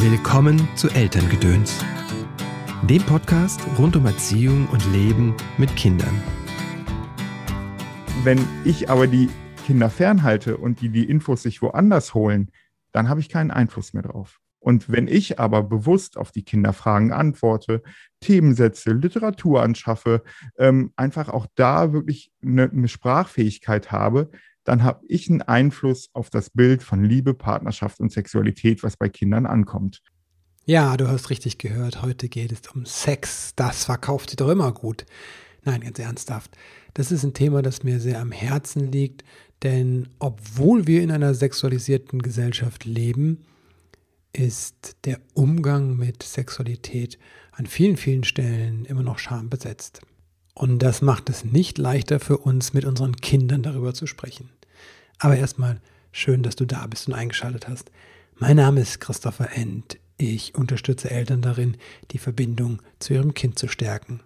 Willkommen zu Elterngedöns, dem Podcast rund um Erziehung und Leben mit Kindern. Wenn ich aber die Kinder fernhalte und die die Infos sich woanders holen, dann habe ich keinen Einfluss mehr drauf. Und wenn ich aber bewusst auf die Kinderfragen antworte, Themen setze, Literatur anschaffe, ähm, einfach auch da wirklich eine, eine Sprachfähigkeit habe, dann habe ich einen Einfluss auf das Bild von Liebe, Partnerschaft und Sexualität, was bei Kindern ankommt. Ja, du hast richtig gehört. Heute geht es um Sex. Das verkauft sich doch immer gut. Nein, ganz ernsthaft. Das ist ein Thema, das mir sehr am Herzen liegt, denn obwohl wir in einer sexualisierten Gesellschaft leben, ist der Umgang mit Sexualität an vielen, vielen Stellen immer noch schambesetzt. Und das macht es nicht leichter für uns, mit unseren Kindern darüber zu sprechen. Aber erstmal schön, dass du da bist und eingeschaltet hast. Mein Name ist Christopher End. Ich unterstütze Eltern darin, die Verbindung zu ihrem Kind zu stärken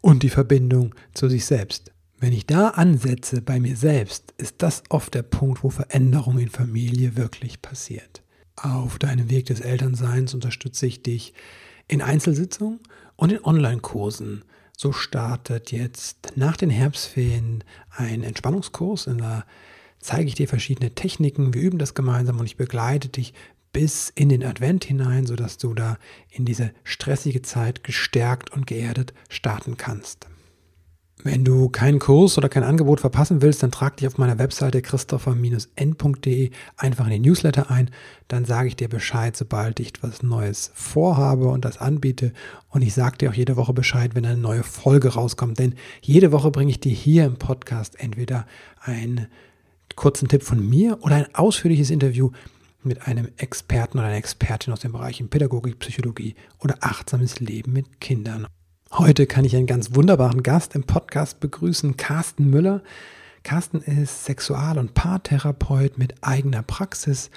und die Verbindung zu sich selbst. Wenn ich da ansetze bei mir selbst, ist das oft der Punkt, wo Veränderung in Familie wirklich passiert. Auf deinem Weg des Elternseins unterstütze ich dich in Einzelsitzungen und in Online-Kursen. So startet jetzt nach den Herbstferien ein Entspannungskurs in der zeige ich dir verschiedene Techniken, wir üben das gemeinsam und ich begleite dich bis in den Advent hinein, sodass du da in diese stressige Zeit gestärkt und geerdet starten kannst. Wenn du keinen Kurs oder kein Angebot verpassen willst, dann trag dich auf meiner Webseite christopher-n.de einfach in den Newsletter ein. Dann sage ich dir Bescheid, sobald ich etwas Neues vorhabe und das anbiete. Und ich sage dir auch jede Woche Bescheid, wenn eine neue Folge rauskommt. Denn jede Woche bringe ich dir hier im Podcast entweder ein kurzen Tipp von mir oder ein ausführliches Interview mit einem Experten oder einer Expertin aus den Bereichen Pädagogik, Psychologie oder achtsames Leben mit Kindern. Heute kann ich einen ganz wunderbaren Gast im Podcast begrüßen, Carsten Müller. Carsten ist Sexual- und Paartherapeut mit eigener Praxis.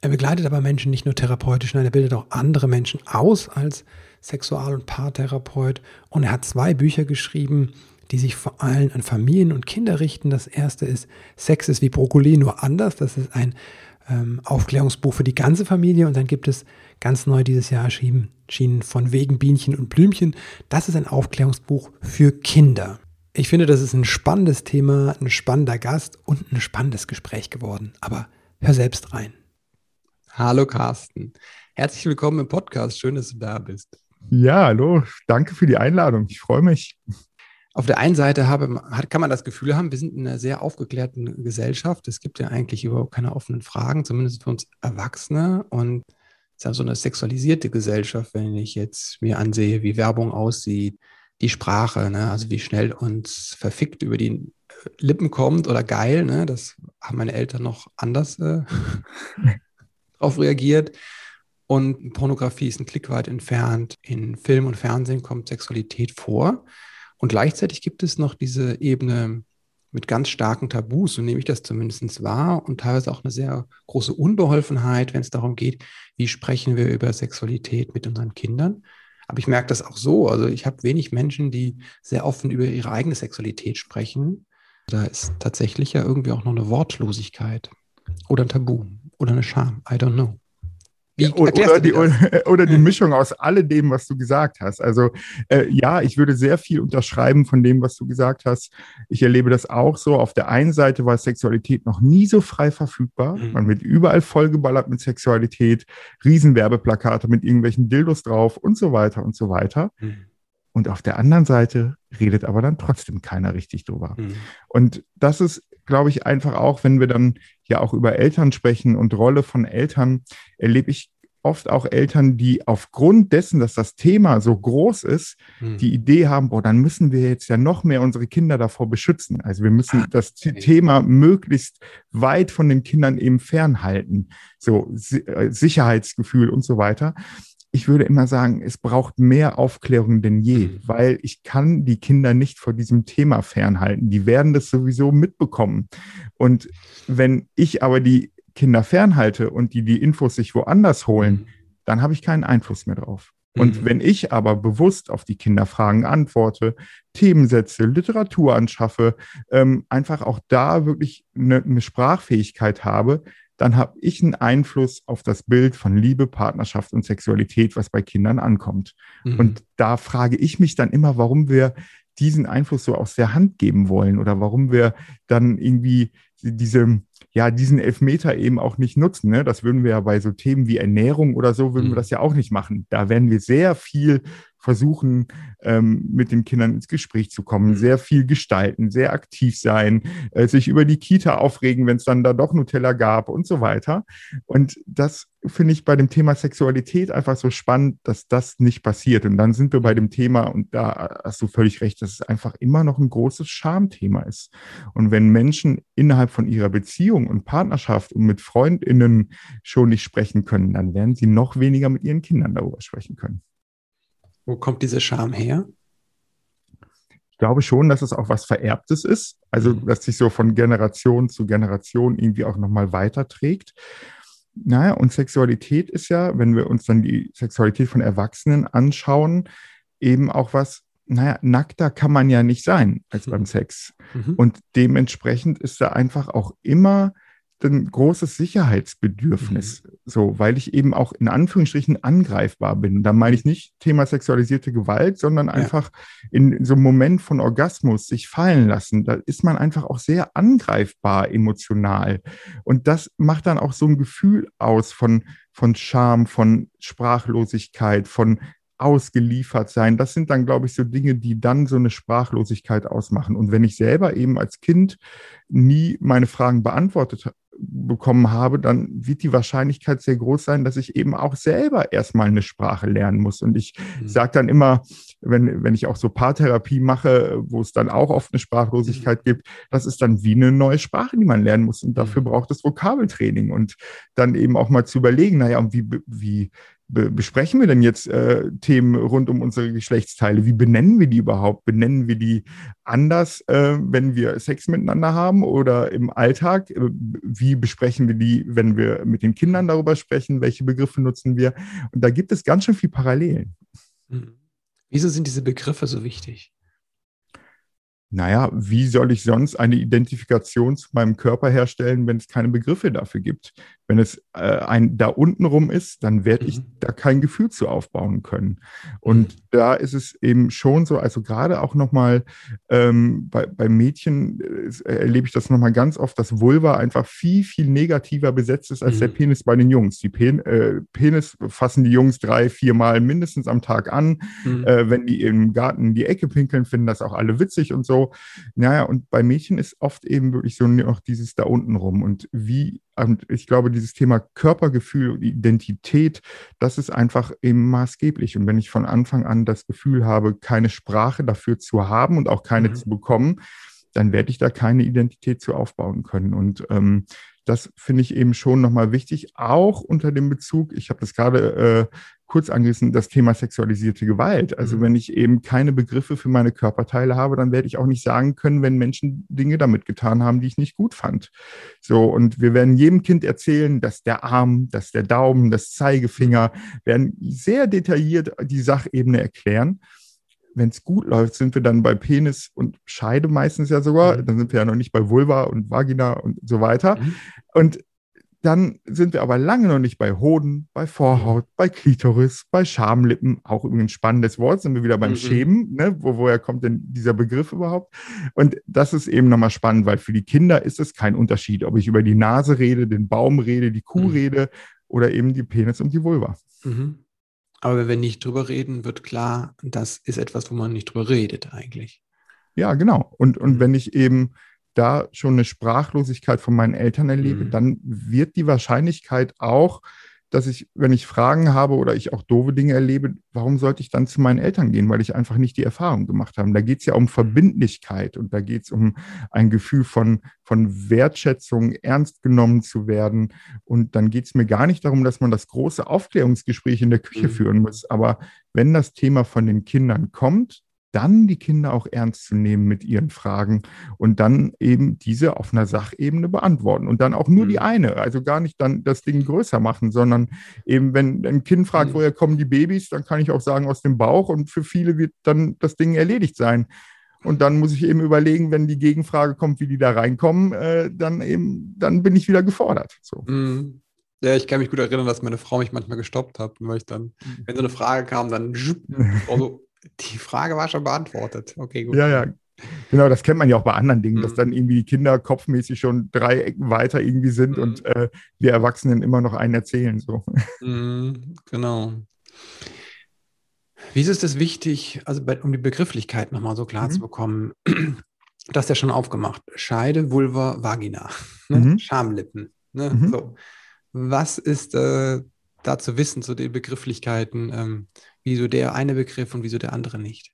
Er begleitet aber Menschen nicht nur therapeutisch, nein, er bildet auch andere Menschen aus als Sexual- und Paartherapeut. Und er hat zwei Bücher geschrieben, die sich vor allem an Familien und Kinder richten. Das erste ist Sex ist wie Brokkoli, nur anders. Das ist ein ähm, Aufklärungsbuch für die ganze Familie. Und dann gibt es ganz neu dieses Jahr erschienen, von Wegen, Bienchen und Blümchen. Das ist ein Aufklärungsbuch für Kinder. Ich finde, das ist ein spannendes Thema, ein spannender Gast und ein spannendes Gespräch geworden. Aber hör selbst rein. Hallo Carsten. Herzlich willkommen im Podcast. Schön, dass du da bist. Ja, hallo. Danke für die Einladung. Ich freue mich auf der einen Seite habe, kann man das Gefühl haben, wir sind in einer sehr aufgeklärten Gesellschaft. Es gibt ja eigentlich überhaupt keine offenen Fragen, zumindest für uns Erwachsene. Und es ist ja so eine sexualisierte Gesellschaft, wenn ich jetzt mir ansehe, wie Werbung aussieht, die Sprache, ne? also wie schnell uns verfickt über die Lippen kommt oder geil. Ne? Das haben meine Eltern noch anders äh, darauf reagiert. Und Pornografie ist ein Klick weit entfernt. In Film und Fernsehen kommt Sexualität vor. Und gleichzeitig gibt es noch diese Ebene mit ganz starken Tabus, so nehme ich das zumindest wahr, und teilweise auch eine sehr große Unbeholfenheit, wenn es darum geht, wie sprechen wir über Sexualität mit unseren Kindern. Aber ich merke das auch so. Also ich habe wenig Menschen, die sehr offen über ihre eigene Sexualität sprechen. Da ist tatsächlich ja irgendwie auch noch eine Wortlosigkeit oder ein Tabu oder eine Scham. I don't know. Wie ja, oder, die, oder, die, Mischung aus alledem, was du gesagt hast. Also äh, ja, ich würde sehr viel unterschreiben von dem, was du gesagt hast. Ich erlebe das auch so. Auf der einen Seite war Sexualität noch nie so frei verfügbar. Mhm. Man wird überall vollgeballert mit Sexualität, Riesenwerbeplakate mit irgendwelchen Dildos drauf und so weiter und so weiter. Mhm. Und auf der anderen Seite redet aber dann trotzdem keiner richtig drüber. Mhm. Und das ist glaube ich, einfach auch, wenn wir dann ja auch über Eltern sprechen und Rolle von Eltern, erlebe ich oft auch Eltern, die aufgrund dessen, dass das Thema so groß ist, hm. die Idee haben, boah, dann müssen wir jetzt ja noch mehr unsere Kinder davor beschützen. Also wir müssen ah, das okay. Thema möglichst weit von den Kindern eben fernhalten. So äh, Sicherheitsgefühl und so weiter ich würde immer sagen, es braucht mehr Aufklärung denn je, mhm. weil ich kann die Kinder nicht vor diesem Thema fernhalten. Die werden das sowieso mitbekommen. Und wenn ich aber die Kinder fernhalte und die die Infos sich woanders holen, mhm. dann habe ich keinen Einfluss mehr drauf. Und mhm. wenn ich aber bewusst auf die Kinderfragen antworte, Themen setze, Literatur anschaffe, ähm, einfach auch da wirklich eine, eine Sprachfähigkeit habe, dann habe ich einen Einfluss auf das Bild von Liebe, Partnerschaft und Sexualität, was bei Kindern ankommt. Mhm. Und da frage ich mich dann immer, warum wir diesen Einfluss so aus der Hand geben wollen oder warum wir dann irgendwie diese, ja, diesen Elfmeter eben auch nicht nutzen. Ne? Das würden wir ja bei so Themen wie Ernährung oder so, würden mhm. wir das ja auch nicht machen. Da werden wir sehr viel versuchen, ähm, mit den Kindern ins Gespräch zu kommen, mhm. sehr viel gestalten, sehr aktiv sein, äh, sich über die Kita aufregen, wenn es dann da doch Nutella gab und so weiter. Und das finde ich bei dem Thema Sexualität einfach so spannend, dass das nicht passiert. Und dann sind wir bei dem Thema, und da hast du völlig recht, dass es einfach immer noch ein großes Schamthema ist. Und wenn Menschen innerhalb von ihrer Beziehung und Partnerschaft und mit Freundinnen schon nicht sprechen können, dann werden sie noch weniger mit ihren Kindern darüber sprechen können. Wo kommt diese Scham her? Ich glaube schon, dass es auch was Vererbtes ist. Also, mhm. dass sich so von Generation zu Generation irgendwie auch nochmal weiterträgt. Naja, und Sexualität ist ja, wenn wir uns dann die Sexualität von Erwachsenen anschauen, eben auch was, naja, nackter kann man ja nicht sein als mhm. beim Sex. Mhm. Und dementsprechend ist da einfach auch immer ein großes Sicherheitsbedürfnis, mhm. so, weil ich eben auch in Anführungsstrichen angreifbar bin. Da meine ich nicht Thema sexualisierte Gewalt, sondern ja. einfach in so einem Moment von Orgasmus sich fallen lassen. Da ist man einfach auch sehr angreifbar emotional. Und das macht dann auch so ein Gefühl aus von, von Scham, von Sprachlosigkeit, von ausgeliefert sein. Das sind dann, glaube ich, so Dinge, die dann so eine Sprachlosigkeit ausmachen. Und wenn ich selber eben als Kind nie meine Fragen beantwortet bekommen habe, dann wird die Wahrscheinlichkeit sehr groß sein, dass ich eben auch selber erstmal eine Sprache lernen muss. Und ich mhm. sage dann immer, wenn, wenn ich auch so Paartherapie mache, wo es dann auch oft eine Sprachlosigkeit mhm. gibt, das ist dann wie eine neue Sprache, die man lernen muss. Und dafür mhm. braucht es Vokabeltraining und dann eben auch mal zu überlegen, naja, wie, wie be besprechen wir denn jetzt äh, Themen rund um unsere Geschlechtsteile? Wie benennen wir die überhaupt? Benennen wir die anders, äh, wenn wir Sex miteinander haben oder im Alltag? Äh, wie besprechen wir die, wenn wir mit den Kindern darüber sprechen? Welche Begriffe nutzen wir? Und da gibt es ganz schön viel Parallelen. Hm. Wieso sind diese Begriffe so wichtig? naja, wie soll ich sonst eine Identifikation zu meinem Körper herstellen, wenn es keine Begriffe dafür gibt? Wenn es äh, ein da unten rum ist, dann werde ich mhm. da kein Gefühl zu aufbauen können. Und mhm. da ist es eben schon so, also gerade auch nochmal ähm, bei, bei Mädchen äh, erlebe ich das nochmal ganz oft, dass Vulva einfach viel, viel negativer besetzt ist als mhm. der Penis bei den Jungs. Die Pen äh, Penis fassen die Jungs drei, vier Mal mindestens am Tag an. Mhm. Äh, wenn die im Garten in die Ecke pinkeln, finden das auch alle witzig und so. Naja, und bei Mädchen ist oft eben wirklich so noch dieses da unten rum. Und wie, und ich glaube, dieses Thema Körpergefühl und Identität, das ist einfach eben maßgeblich. Und wenn ich von Anfang an das Gefühl habe, keine Sprache dafür zu haben und auch keine mhm. zu bekommen, dann werde ich da keine Identität zu aufbauen können. Und ähm, das finde ich eben schon nochmal wichtig, auch unter dem Bezug, ich habe das gerade äh, kurz angerissen, das Thema sexualisierte Gewalt. Also mhm. wenn ich eben keine Begriffe für meine Körperteile habe, dann werde ich auch nicht sagen können, wenn Menschen Dinge damit getan haben, die ich nicht gut fand. So, und wir werden jedem Kind erzählen, dass der Arm, dass der Daumen, das Zeigefinger werden sehr detailliert die Sachebene erklären wenn es gut läuft, sind wir dann bei Penis und Scheide meistens ja sogar. Mhm. Dann sind wir ja noch nicht bei Vulva und Vagina und so weiter. Mhm. Und dann sind wir aber lange noch nicht bei Hoden, bei Vorhaut, bei Klitoris, bei Schamlippen. Auch übrigens spannendes Wort, sind wir wieder beim mhm. Schämen. Ne? Wo, woher kommt denn dieser Begriff überhaupt? Und das ist eben nochmal spannend, weil für die Kinder ist es kein Unterschied, ob ich über die Nase rede, den Baum rede, die Kuh mhm. rede oder eben die Penis und die Vulva. Mhm. Aber wenn wir nicht drüber reden, wird klar, das ist etwas, wo man nicht drüber redet eigentlich. Ja, genau. Und, und mhm. wenn ich eben da schon eine Sprachlosigkeit von meinen Eltern erlebe, mhm. dann wird die Wahrscheinlichkeit auch dass ich, wenn ich Fragen habe oder ich auch doofe Dinge erlebe, warum sollte ich dann zu meinen Eltern gehen, weil ich einfach nicht die Erfahrung gemacht habe. Da geht es ja um Verbindlichkeit und da geht es um ein Gefühl von, von Wertschätzung, ernst genommen zu werden. Und dann geht es mir gar nicht darum, dass man das große Aufklärungsgespräch in der Küche mhm. führen muss. Aber wenn das Thema von den Kindern kommt, dann die Kinder auch ernst zu nehmen mit ihren Fragen und dann eben diese auf einer Sachebene beantworten und dann auch nur mhm. die eine, also gar nicht dann das Ding größer machen, sondern eben, wenn ein Kind fragt, mhm. woher kommen die Babys, dann kann ich auch sagen aus dem Bauch und für viele wird dann das Ding erledigt sein. Und dann muss ich eben überlegen, wenn die Gegenfrage kommt, wie die da reinkommen, äh, dann eben, dann bin ich wieder gefordert. So. Mhm. Ja, ich kann mich gut erinnern, dass meine Frau mich manchmal gestoppt hat, weil ich dann, mhm. wenn so eine Frage kam, dann also, die Frage war schon beantwortet. Okay, gut. Ja, ja. Genau, das kennt man ja auch bei anderen Dingen, mhm. dass dann irgendwie die Kinder kopfmäßig schon drei Ecken weiter irgendwie sind mhm. und äh, wir Erwachsenen immer noch einen erzählen. So. Mhm, genau. Wieso ist es wichtig, also bei, um die Begrifflichkeit nochmal so klar mhm. zu bekommen, das ist ja schon aufgemacht. Scheide, Vulva, Vagina, ne? Mhm. Schamlippen. Ne? Mhm. So. Was ist äh, da zu wissen zu den Begrifflichkeiten? Ähm, wieso der eine Begriff und wieso der andere nicht?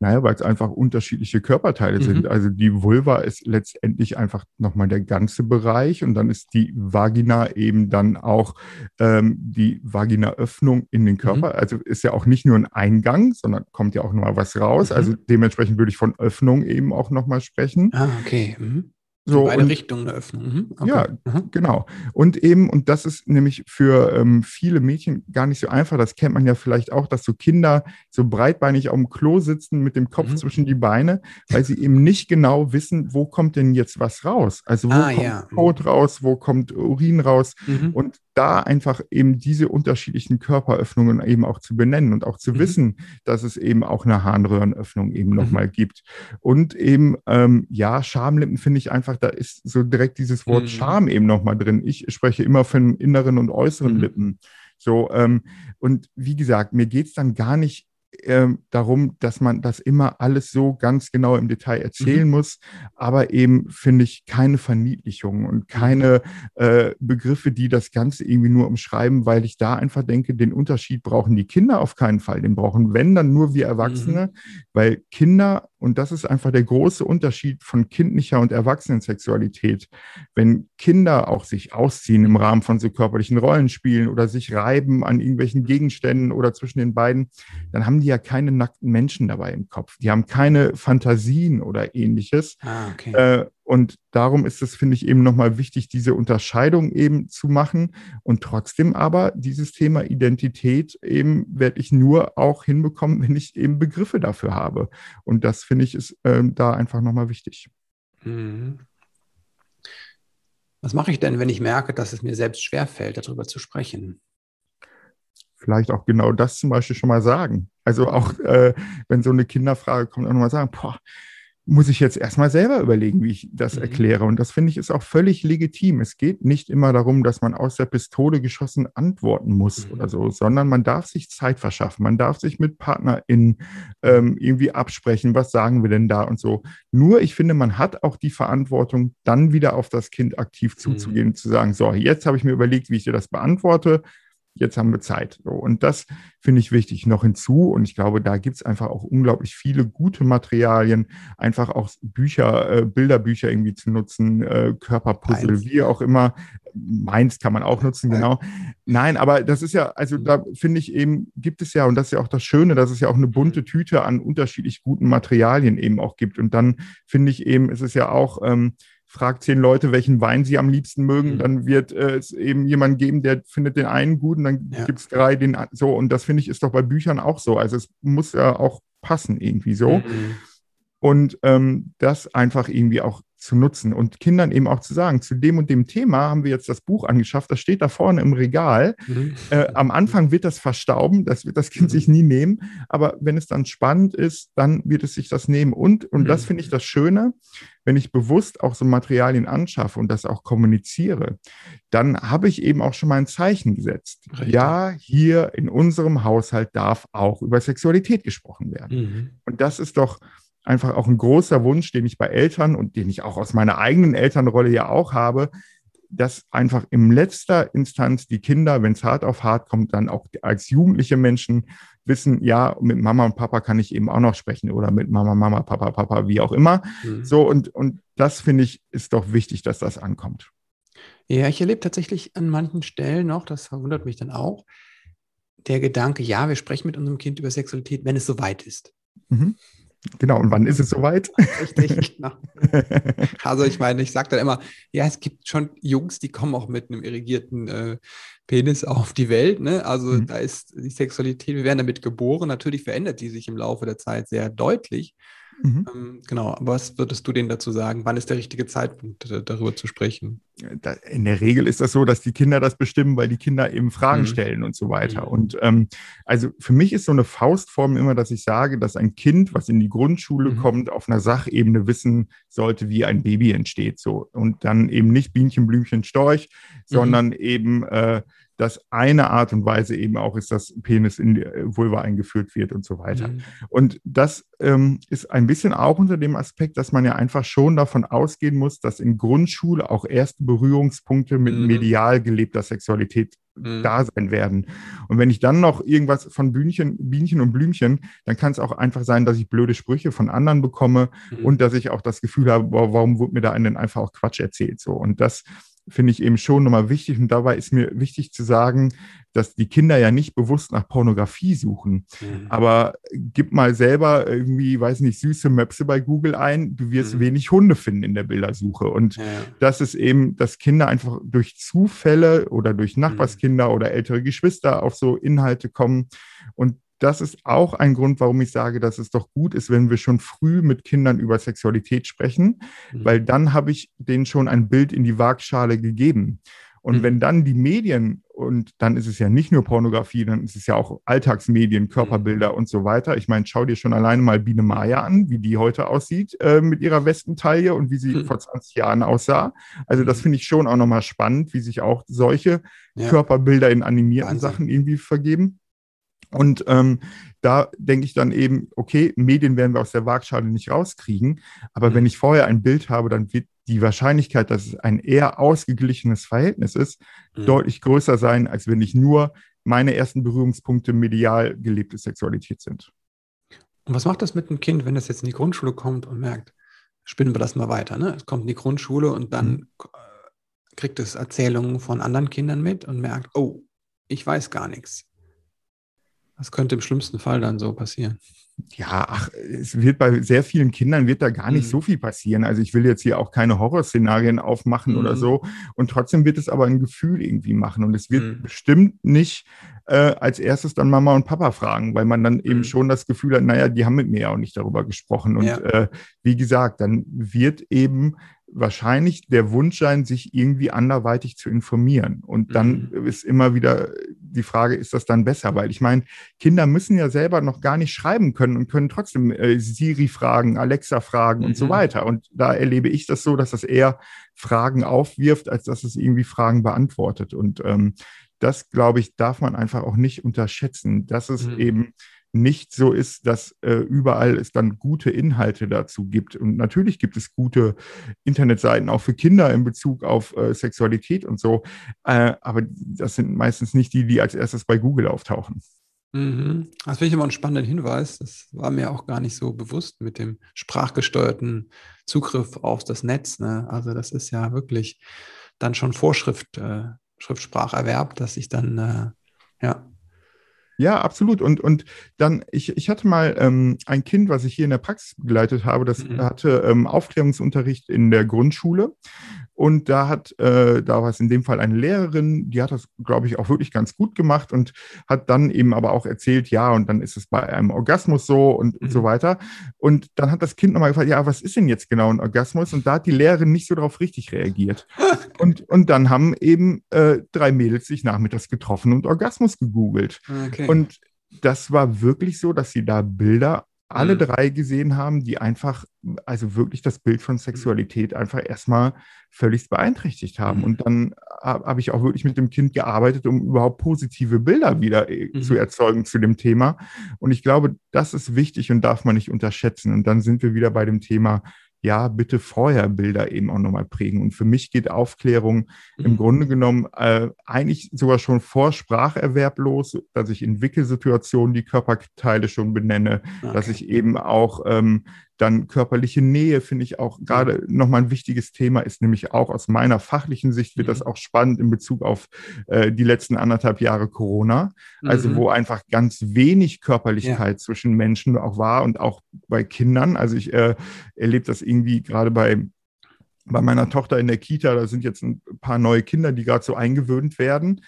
Naja, weil es einfach unterschiedliche Körperteile mhm. sind. Also die Vulva ist letztendlich einfach nochmal der ganze Bereich und dann ist die Vagina eben dann auch ähm, die Vaginaöffnung in den Körper. Mhm. Also ist ja auch nicht nur ein Eingang, sondern kommt ja auch nochmal was raus. Mhm. Also dementsprechend würde ich von Öffnung eben auch nochmal sprechen. Ah, okay. Mhm. So, beide und, Richtungen eine Öffnung. Mhm. Okay. Ja, mhm. genau. Und eben, und das ist nämlich für ähm, viele Mädchen gar nicht so einfach, das kennt man ja vielleicht auch, dass so Kinder so breitbeinig auf dem Klo sitzen mit dem Kopf mhm. zwischen die Beine, weil sie eben nicht genau wissen, wo kommt denn jetzt was raus? Also wo ah, kommt ja. Kot raus, wo kommt Urin raus? Mhm. Und da einfach eben diese unterschiedlichen Körperöffnungen eben auch zu benennen und auch zu mhm. wissen, dass es eben auch eine Harnröhrenöffnung eben nochmal mhm. gibt. Und eben, ähm, ja, Schamlippen finde ich einfach, da ist so direkt dieses Wort mhm. Scham eben nochmal drin. Ich spreche immer von inneren und äußeren mhm. Lippen. So, ähm, und wie gesagt, mir geht es dann gar nicht ähm, darum, dass man das immer alles so ganz genau im Detail erzählen mhm. muss, aber eben finde ich keine Verniedlichungen und keine äh, Begriffe, die das Ganze irgendwie nur umschreiben, weil ich da einfach denke, den Unterschied brauchen die Kinder auf keinen Fall. Den brauchen, wenn, dann nur wir Erwachsene, mhm. weil Kinder und das ist einfach der große Unterschied von kindlicher und Erwachsenensexualität. Wenn Kinder auch sich ausziehen im Rahmen von so körperlichen Rollenspielen oder sich reiben an irgendwelchen Gegenständen oder zwischen den beiden, dann haben die ja keine nackten Menschen dabei im Kopf. Die haben keine Fantasien oder ähnliches. Ah, okay. Äh, und darum ist es, finde ich, eben nochmal wichtig, diese Unterscheidung eben zu machen. Und trotzdem aber dieses Thema Identität eben werde ich nur auch hinbekommen, wenn ich eben Begriffe dafür habe. Und das finde ich ist äh, da einfach nochmal wichtig. Mhm. Was mache ich denn, wenn ich merke, dass es mir selbst schwerfällt, darüber zu sprechen? Vielleicht auch genau das zum Beispiel schon mal sagen. Also auch, äh, wenn so eine Kinderfrage kommt, auch nochmal sagen, boah, muss ich jetzt erstmal selber überlegen, wie ich das mhm. erkläre. Und das finde ich ist auch völlig legitim. Es geht nicht immer darum, dass man aus der Pistole geschossen antworten muss mhm. oder so, sondern man darf sich Zeit verschaffen. Man darf sich mit PartnerInnen ähm, irgendwie absprechen, was sagen wir denn da und so. Nur ich finde, man hat auch die Verantwortung, dann wieder auf das Kind aktiv mhm. zuzugehen, mhm. zu sagen, so, jetzt habe ich mir überlegt, wie ich dir das beantworte jetzt haben wir Zeit. So, und das finde ich wichtig noch hinzu. Und ich glaube, da gibt es einfach auch unglaublich viele gute Materialien, einfach auch Bücher, äh, Bilderbücher irgendwie zu nutzen, äh, Körperpuzzle, Meins. wie auch immer. Meins kann man auch nutzen, genau. Nein, aber das ist ja, also da finde ich eben, gibt es ja, und das ist ja auch das Schöne, dass es ja auch eine bunte Tüte an unterschiedlich guten Materialien eben auch gibt. Und dann finde ich eben, ist es ja auch, ähm, fragt zehn Leute, welchen Wein sie am liebsten mögen, mhm. dann wird äh, es eben jemanden geben, der findet den einen gut und dann ja. gibt es drei, den so. Und das finde ich ist doch bei Büchern auch so. Also es muss ja auch passen irgendwie so. Mhm. Und ähm, das einfach irgendwie auch zu nutzen und Kindern eben auch zu sagen, zu dem und dem Thema haben wir jetzt das Buch angeschafft, das steht da vorne im Regal. Mhm. Äh, am Anfang wird das verstauben, das wird das Kind mhm. sich nie nehmen, aber wenn es dann spannend ist, dann wird es sich das nehmen. Und, und mhm. das finde ich das Schöne, wenn ich bewusst auch so Materialien anschaffe und das auch kommuniziere, dann habe ich eben auch schon mal ein Zeichen gesetzt. Richtig. Ja, hier in unserem Haushalt darf auch über Sexualität gesprochen werden. Mhm. Und das ist doch einfach auch ein großer Wunsch, den ich bei Eltern und den ich auch aus meiner eigenen Elternrolle ja auch habe, dass einfach im letzter Instanz die Kinder, wenn es hart auf hart kommt, dann auch als jugendliche Menschen wissen, ja, mit Mama und Papa kann ich eben auch noch sprechen oder mit Mama, Mama, Papa, Papa, wie auch immer. Mhm. So, und, und das finde ich, ist doch wichtig, dass das ankommt. Ja, ich erlebe tatsächlich an manchen Stellen noch, das verwundert mich dann auch, der Gedanke, ja, wir sprechen mit unserem Kind über Sexualität, wenn es soweit ist. Mhm. Genau, und wann ist es soweit? Richtig, genau. Also ich meine, ich sage dann immer, ja, es gibt schon Jungs, die kommen auch mit einem irrigierten äh, Penis auf die Welt. Ne? Also mhm. da ist die Sexualität, wir werden damit geboren. Natürlich verändert die sich im Laufe der Zeit sehr deutlich. Mhm. Ähm, genau, was würdest du denen dazu sagen? Wann ist der richtige Zeitpunkt, darüber zu sprechen? In der Regel ist das so, dass die Kinder das bestimmen, weil die Kinder eben Fragen mhm. stellen und so weiter. Mhm. Und ähm, also für mich ist so eine Faustform immer, dass ich sage, dass ein Kind, was in die Grundschule mhm. kommt, auf einer Sachebene wissen sollte, wie ein Baby entsteht. So. Und dann eben nicht Bienchen, Blümchen, Storch, mhm. sondern eben äh, dass eine Art und Weise eben auch ist, dass Penis in die äh, Vulva eingeführt wird und so weiter. Mhm. Und das ähm, ist ein bisschen auch unter dem Aspekt, dass man ja einfach schon davon ausgehen muss, dass in Grundschule auch erste Berührungspunkte mit mhm. medial gelebter Sexualität mhm. da sein werden. Und wenn ich dann noch irgendwas von Bühnchen, Bienchen und Blümchen, dann kann es auch einfach sein, dass ich blöde Sprüche von anderen bekomme mhm. und dass ich auch das Gefühl habe, warum wurde mir da denn einfach auch Quatsch erzählt? So. Und das finde ich eben schon nochmal wichtig. Und dabei ist mir wichtig zu sagen, dass die Kinder ja nicht bewusst nach Pornografie suchen. Mhm. Aber gib mal selber irgendwie, weiß nicht, süße Möpse bei Google ein, du wirst mhm. wenig Hunde finden in der Bildersuche. Und ja. das ist eben, dass Kinder einfach durch Zufälle oder durch mhm. Nachbarskinder mhm. oder ältere Geschwister auf so Inhalte kommen. Und das ist auch ein Grund, warum ich sage, dass es doch gut ist, wenn wir schon früh mit Kindern über Sexualität sprechen, mhm. weil dann habe ich denen schon ein Bild in die Waagschale gegeben. Und mhm. wenn dann die Medien, und dann ist es ja nicht nur Pornografie, dann ist es ja auch Alltagsmedien, Körperbilder mhm. und so weiter. Ich meine, schau dir schon alleine mal Biene Maya an, wie die heute aussieht äh, mit ihrer Westentaille und wie sie mhm. vor 20 Jahren aussah. Also das mhm. finde ich schon auch nochmal spannend, wie sich auch solche ja. Körperbilder in animierten Wahnsinn. Sachen irgendwie vergeben. Und ähm, da denke ich dann eben, okay, Medien werden wir aus der Waagschale nicht rauskriegen, aber mhm. wenn ich vorher ein Bild habe, dann wird die Wahrscheinlichkeit, dass es ein eher ausgeglichenes Verhältnis ist, mhm. deutlich größer sein, als wenn ich nur meine ersten Berührungspunkte medial gelebte Sexualität sind. Und was macht das mit einem Kind, wenn es jetzt in die Grundschule kommt und merkt, spinnen wir das mal weiter, ne? Es kommt in die Grundschule und dann mhm. kriegt es Erzählungen von anderen Kindern mit und merkt, oh, ich weiß gar nichts. Was könnte im schlimmsten Fall dann so passieren? Ja, ach, es wird bei sehr vielen Kindern wird da gar nicht mhm. so viel passieren. Also ich will jetzt hier auch keine Horrorszenarien aufmachen mhm. oder so. Und trotzdem wird es aber ein Gefühl irgendwie machen. Und es wird mhm. bestimmt nicht äh, als erstes dann Mama und Papa fragen, weil man dann eben mhm. schon das Gefühl hat, naja, die haben mit mir ja auch nicht darüber gesprochen. Und ja. äh, wie gesagt, dann wird eben wahrscheinlich der Wunsch sein, sich irgendwie anderweitig zu informieren. Und dann mhm. ist immer wieder die Frage, ist das dann besser? Weil ich meine, Kinder müssen ja selber noch gar nicht schreiben können und können trotzdem äh, Siri fragen, Alexa fragen mhm. und so mhm. weiter. Und da erlebe ich das so, dass das eher Fragen aufwirft, als dass es irgendwie Fragen beantwortet. Und ähm, das, glaube ich, darf man einfach auch nicht unterschätzen, dass es mhm. eben nicht so ist, dass äh, überall es dann gute Inhalte dazu gibt. Und natürlich gibt es gute Internetseiten auch für Kinder in Bezug auf äh, Sexualität und so. Äh, aber das sind meistens nicht die, die als erstes bei Google auftauchen. Mhm. Das finde ich immer einen spannenden Hinweis. Das war mir auch gar nicht so bewusst mit dem sprachgesteuerten Zugriff auf das Netz. Ne? Also das ist ja wirklich dann schon Vorschrift, äh, Schriftspracherwerb, dass ich dann äh, ja ja, absolut. Und, und dann, ich, ich hatte mal ähm, ein Kind, was ich hier in der Praxis begleitet habe, das mhm. hatte ähm, Aufklärungsunterricht in der Grundschule. Und da hat, äh, da war es in dem Fall eine Lehrerin, die hat das, glaube ich, auch wirklich ganz gut gemacht und hat dann eben aber auch erzählt, ja, und dann ist es bei einem Orgasmus so und, mhm. so weiter. Und dann hat das Kind nochmal gefragt, ja, was ist denn jetzt genau ein Orgasmus? Und da hat die Lehrerin nicht so darauf richtig reagiert. und, und dann haben eben äh, drei Mädels sich nachmittags getroffen und Orgasmus gegoogelt. Okay. Und das war wirklich so, dass sie da Bilder alle mhm. drei gesehen haben, die einfach, also wirklich das Bild von Sexualität einfach erstmal völlig beeinträchtigt haben. Mhm. Und dann habe ich auch wirklich mit dem Kind gearbeitet, um überhaupt positive Bilder wieder äh, mhm. zu erzeugen zu dem Thema. Und ich glaube, das ist wichtig und darf man nicht unterschätzen. Und dann sind wir wieder bei dem Thema ja, bitte vorher Bilder eben auch nochmal prägen. Und für mich geht Aufklärung mhm. im Grunde genommen äh, eigentlich sogar schon vor Spracherwerb los, dass ich in Wickelsituationen die Körperteile schon benenne, okay. dass ich eben auch ähm, dann körperliche Nähe finde ich auch gerade nochmal ein wichtiges Thema, ist nämlich auch aus meiner fachlichen Sicht wird das mhm. auch spannend in Bezug auf äh, die letzten anderthalb Jahre Corona. Also mhm. wo einfach ganz wenig Körperlichkeit ja. zwischen Menschen auch war und auch bei Kindern. Also ich äh, erlebe das irgendwie gerade bei bei meiner Tochter in der Kita, da sind jetzt ein paar neue Kinder, die gerade so eingewöhnt werden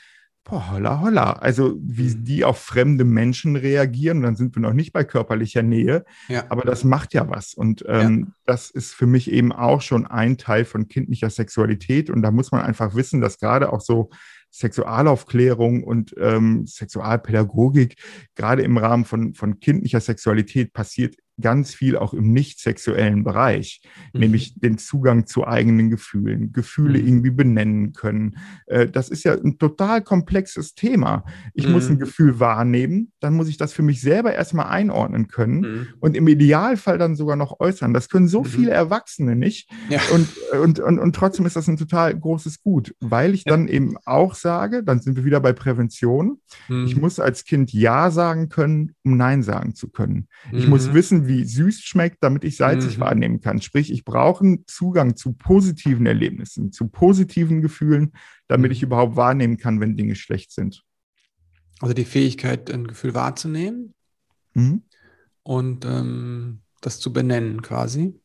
boah, holla, holla. Also wie mhm. die auf fremde Menschen reagieren, dann sind wir noch nicht bei körperlicher Nähe, ja. aber das macht ja was. Und ähm, ja. das ist für mich eben auch schon ein Teil von kindlicher Sexualität. Und da muss man einfach wissen, dass gerade auch so Sexualaufklärung und ähm, Sexualpädagogik gerade im Rahmen von, von kindlicher Sexualität passiert ganz viel auch im nicht sexuellen Bereich, mhm. nämlich den Zugang zu eigenen Gefühlen, Gefühle mhm. irgendwie benennen können. Äh, das ist ja ein total komplexes Thema. Ich mhm. muss ein mhm. Gefühl wahrnehmen, dann muss ich das für mich selber erstmal einordnen können mhm. und im Idealfall dann sogar noch äußern. Das können so mhm. viele Erwachsene nicht. Ja. Und, und, und, und trotzdem ist das ein total großes Gut, weil ich dann eben auch sage, dann sind wir wieder bei Prävention. Ich muss als Kind Ja sagen können, um Nein sagen zu können. Ich muss wissen, wie süß schmeckt, damit ich salzig mhm. wahrnehmen kann. Sprich, ich brauche einen Zugang zu positiven Erlebnissen, zu positiven Gefühlen, damit mhm. ich überhaupt wahrnehmen kann, wenn Dinge schlecht sind. Also die Fähigkeit, ein Gefühl wahrzunehmen mhm. und ähm, das zu benennen quasi.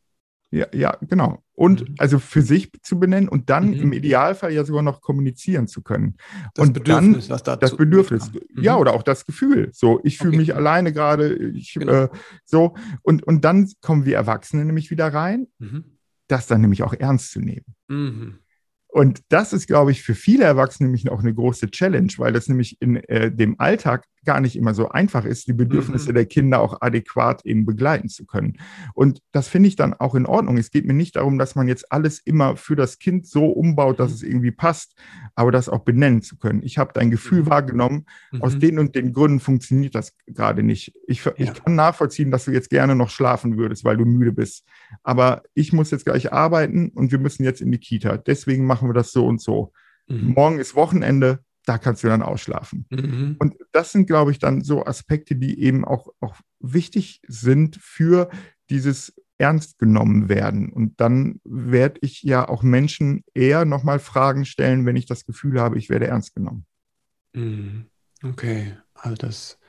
Ja, ja, genau. Und mhm. also für sich zu benennen und dann mhm. im Idealfall ja sogar noch kommunizieren zu können. Das und Bedürfnis, dann, was dazu Das Bedürfnis, mhm. ja, oder auch das Gefühl. So, ich fühle okay. mich alleine gerade, genau. äh, so. Und, und dann kommen wir Erwachsene nämlich wieder rein, mhm. das dann nämlich auch ernst zu nehmen. Mhm. Und das ist, glaube ich, für viele Erwachsene nämlich auch eine große Challenge, weil das nämlich in äh, dem Alltag gar nicht immer so einfach ist, die Bedürfnisse mhm. der Kinder auch adäquat eben begleiten zu können. Und das finde ich dann auch in Ordnung. Es geht mir nicht darum, dass man jetzt alles immer für das Kind so umbaut, dass mhm. es irgendwie passt, aber das auch benennen zu können. Ich habe dein Gefühl mhm. wahrgenommen, mhm. aus den und den Gründen funktioniert das gerade nicht. Ich, ja. ich kann nachvollziehen, dass du jetzt gerne noch schlafen würdest, weil du müde bist. Aber ich muss jetzt gleich arbeiten und wir müssen jetzt in die Kita. Deswegen machen wir das so und so. Mhm. Morgen ist Wochenende, da kannst du dann ausschlafen. Mhm. Und das sind, glaube ich, dann so Aspekte, die eben auch, auch wichtig sind für dieses ernst genommen werden. Und dann werde ich ja auch Menschen eher nochmal Fragen stellen, wenn ich das Gefühl habe, ich werde ernst genommen. Mhm. Okay, also das,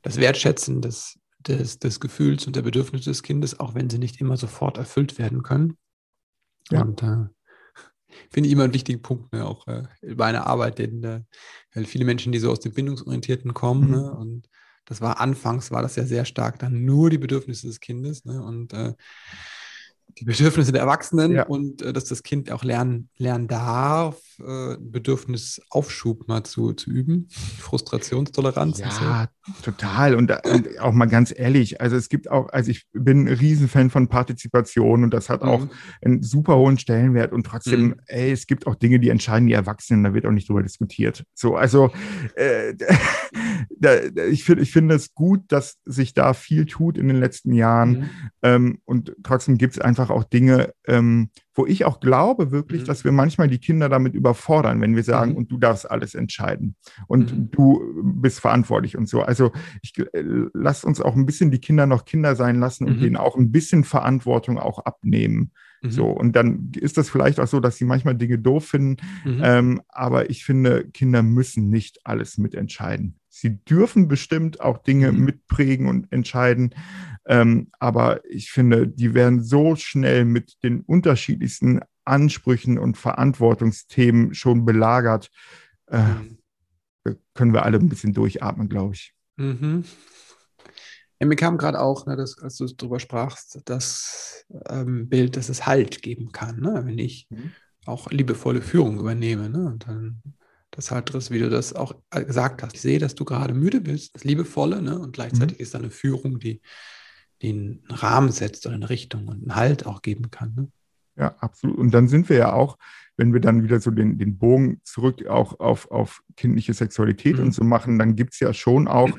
das Wertschätzen des, des, des Gefühls und der Bedürfnisse des Kindes, auch wenn sie nicht immer sofort erfüllt werden können. Ja. Und äh, finde ich immer einen wichtigen Punkt, ne? auch äh, bei einer Arbeit, denn äh, viele Menschen, die so aus dem Bindungsorientierten kommen, mhm. ne? und das war anfangs, war das ja sehr stark dann nur die Bedürfnisse des Kindes, ne? und äh, die Bedürfnisse der Erwachsenen ja. und äh, dass das Kind auch lernen, lernen darf, äh, Bedürfnisaufschub mal zu, zu üben, Frustrationstoleranz. Ja, so. total. Und, und, auch mal ganz ehrlich, also es gibt auch, also ich bin ein Riesenfan von Partizipation und das hat mhm. auch einen super hohen Stellenwert und trotzdem, mhm. ey, es gibt auch Dinge, die entscheiden die Erwachsenen, da wird auch nicht drüber diskutiert. So, also äh, da, ich finde ich finde es gut, dass sich da viel tut in den letzten Jahren mhm. ähm, und trotzdem gibt es einfach auch Dinge, ähm, wo ich auch glaube wirklich, mhm. dass wir manchmal die Kinder damit überfordern, wenn wir sagen, mhm. und du darfst alles entscheiden und mhm. du bist verantwortlich und so. Also ich äh, lasst uns auch ein bisschen die Kinder noch Kinder sein lassen und mhm. denen auch ein bisschen Verantwortung auch abnehmen. Mhm. So, und dann ist das vielleicht auch so, dass sie manchmal Dinge doof finden. Mhm. Ähm, aber ich finde, Kinder müssen nicht alles mitentscheiden. Sie dürfen bestimmt auch Dinge mitprägen und entscheiden. Ähm, aber ich finde, die werden so schnell mit den unterschiedlichsten Ansprüchen und Verantwortungsthemen schon belagert. Äh, mhm. können wir alle ein bisschen durchatmen, glaube ich. Mhm. Ja, mir kam gerade auch, ne, dass, als du darüber sprachst, das ähm, Bild, dass es Halt geben kann, ne? wenn ich mhm. auch liebevolle Führung übernehme. Ne? Und dann das halt ist, wie du das auch äh, gesagt hast. Ich sehe, dass du gerade müde bist, das Liebevolle, ne? und gleichzeitig mhm. ist da eine Führung, die, die einen Rahmen setzt oder eine Richtung und einen Halt auch geben kann. Ne? Ja, absolut. Und dann sind wir ja auch, wenn wir dann wieder so den, den Bogen zurück auch auf, auf kindliche Sexualität mhm. und so machen, dann gibt es ja schon auch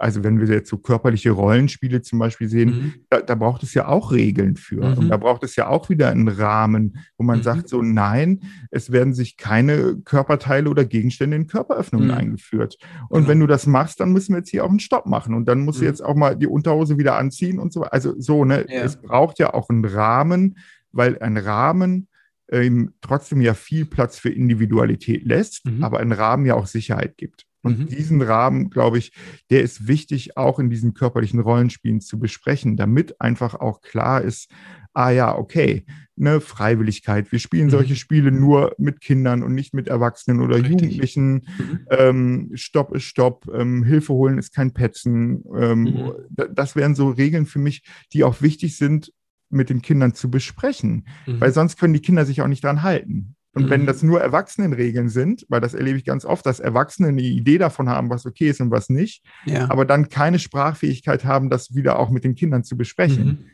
also wenn wir jetzt so körperliche Rollenspiele zum Beispiel sehen, mhm. da, da, braucht es ja auch Regeln für. Mhm. Und da braucht es ja auch wieder einen Rahmen, wo man mhm. sagt, so nein, es werden sich keine Körperteile oder Gegenstände in Körperöffnungen mhm. eingeführt. Und genau. wenn du das machst, dann müssen wir jetzt hier auch einen Stopp machen. Und dann musst du mhm. jetzt auch mal die Unterhose wieder anziehen und so. Also so, ne? Ja. Es braucht ja auch einen Rahmen, weil ein Rahmen ähm, trotzdem ja viel Platz für Individualität lässt, mhm. aber ein Rahmen ja auch Sicherheit gibt. Und mhm. diesen Rahmen, glaube ich, der ist wichtig, auch in diesen körperlichen Rollenspielen zu besprechen, damit einfach auch klar ist, ah ja, okay, ne, Freiwilligkeit. Wir spielen mhm. solche Spiele nur mit Kindern und nicht mit Erwachsenen oder Richtig. Jugendlichen. Mhm. Ähm, Stopp ist Stopp, ähm, Hilfe holen ist kein Petzen. Ähm, mhm. Das wären so Regeln für mich, die auch wichtig sind, mit den Kindern zu besprechen, mhm. weil sonst können die Kinder sich auch nicht dran halten. Und mhm. wenn das nur Erwachsenenregeln sind, weil das erlebe ich ganz oft, dass Erwachsene eine Idee davon haben, was okay ist und was nicht, ja. aber dann keine Sprachfähigkeit haben, das wieder auch mit den Kindern zu besprechen. Mhm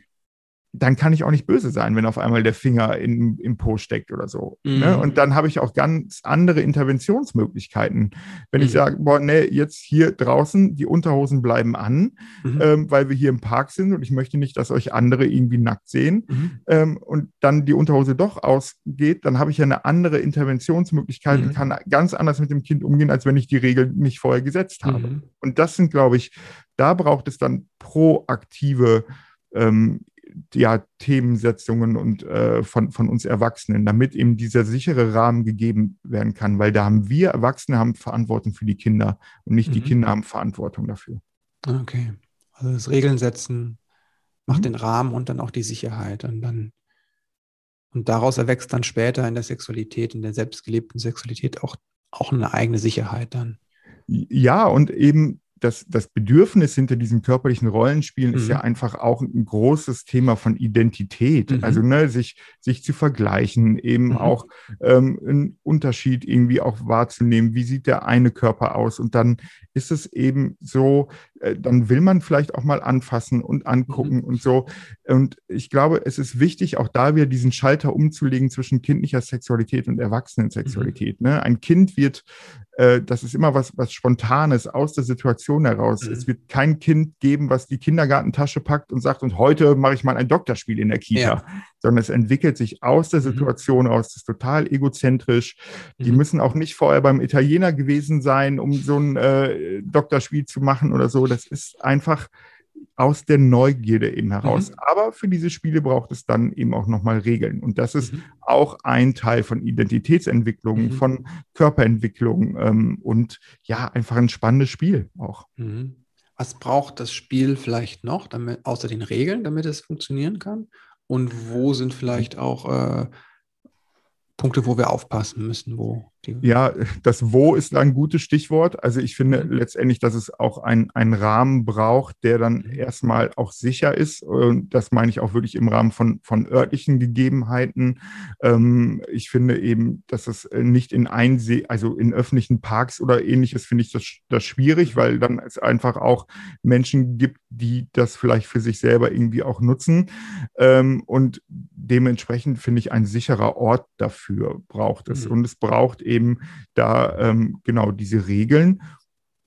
dann kann ich auch nicht böse sein, wenn auf einmal der Finger in, im Po steckt oder so. Ne? Mhm. Ne? Und dann habe ich auch ganz andere Interventionsmöglichkeiten. Wenn mhm. ich sage, boah, nee, jetzt hier draußen, die Unterhosen bleiben an, mhm. ähm, weil wir hier im Park sind und ich möchte nicht, dass euch andere irgendwie nackt sehen mhm. ähm, und dann die Unterhose doch ausgeht, dann habe ich ja eine andere Interventionsmöglichkeit und mhm. kann ganz anders mit dem Kind umgehen, als wenn ich die Regel nicht vorher gesetzt habe. Mhm. Und das sind, glaube ich, da braucht es dann proaktive ähm, ja, Themensetzungen und äh, von, von uns Erwachsenen, damit eben dieser sichere Rahmen gegeben werden kann, weil da haben wir Erwachsene haben Verantwortung für die Kinder und nicht mhm. die Kinder haben Verantwortung dafür. Okay, also das Regeln setzen macht mhm. den Rahmen und dann auch die Sicherheit und dann und daraus erwächst dann später in der Sexualität, in der selbstgelebten Sexualität auch, auch eine eigene Sicherheit dann. Ja, und eben das, das Bedürfnis hinter diesen körperlichen Rollenspielen mhm. ist ja mhm. einfach auch ein großes Thema von Identität. Mhm. Also ne, sich, sich zu vergleichen, eben mhm. auch ähm, einen Unterschied irgendwie auch wahrzunehmen. Wie sieht der eine Körper aus? Und dann ist es eben so, dann will man vielleicht auch mal anfassen und angucken mhm. und so. Und ich glaube, es ist wichtig, auch da wieder diesen Schalter umzulegen zwischen kindlicher Sexualität und Erwachsenensexualität. Mhm. Ne? Ein Kind wird äh, das ist immer was, was Spontanes aus der Situation heraus. Mhm. Es wird kein Kind geben, was die Kindergartentasche packt und sagt, und heute mache ich mal ein Doktorspiel in der Kita, ja. sondern es entwickelt sich aus der mhm. Situation mhm. aus. Das ist total egozentrisch. Mhm. Die müssen auch nicht vorher beim Italiener gewesen sein, um so ein äh, Doktorspiel zu machen oder so. Das ist einfach aus der Neugierde eben heraus. Mhm. Aber für diese Spiele braucht es dann eben auch nochmal Regeln. Und das ist mhm. auch ein Teil von Identitätsentwicklung, mhm. von Körperentwicklung ähm, und ja, einfach ein spannendes Spiel auch. Mhm. Was braucht das Spiel vielleicht noch, damit, außer den Regeln, damit es funktionieren kann? Und wo sind vielleicht auch äh, Punkte, wo wir aufpassen müssen, wo ja, das Wo ist ein gutes Stichwort. Also ich finde mhm. letztendlich, dass es auch einen Rahmen braucht, der dann mhm. erstmal auch sicher ist. Und das meine ich auch wirklich im Rahmen von, von örtlichen Gegebenheiten. Ähm, ich finde eben, dass es nicht in Einsee, also in öffentlichen Parks oder ähnliches, finde ich das, das schwierig, mhm. weil dann es einfach auch Menschen gibt, die das vielleicht für sich selber irgendwie auch nutzen. Ähm, und dementsprechend finde ich ein sicherer Ort dafür braucht es. Und es braucht eben eben da ähm, genau diese Regeln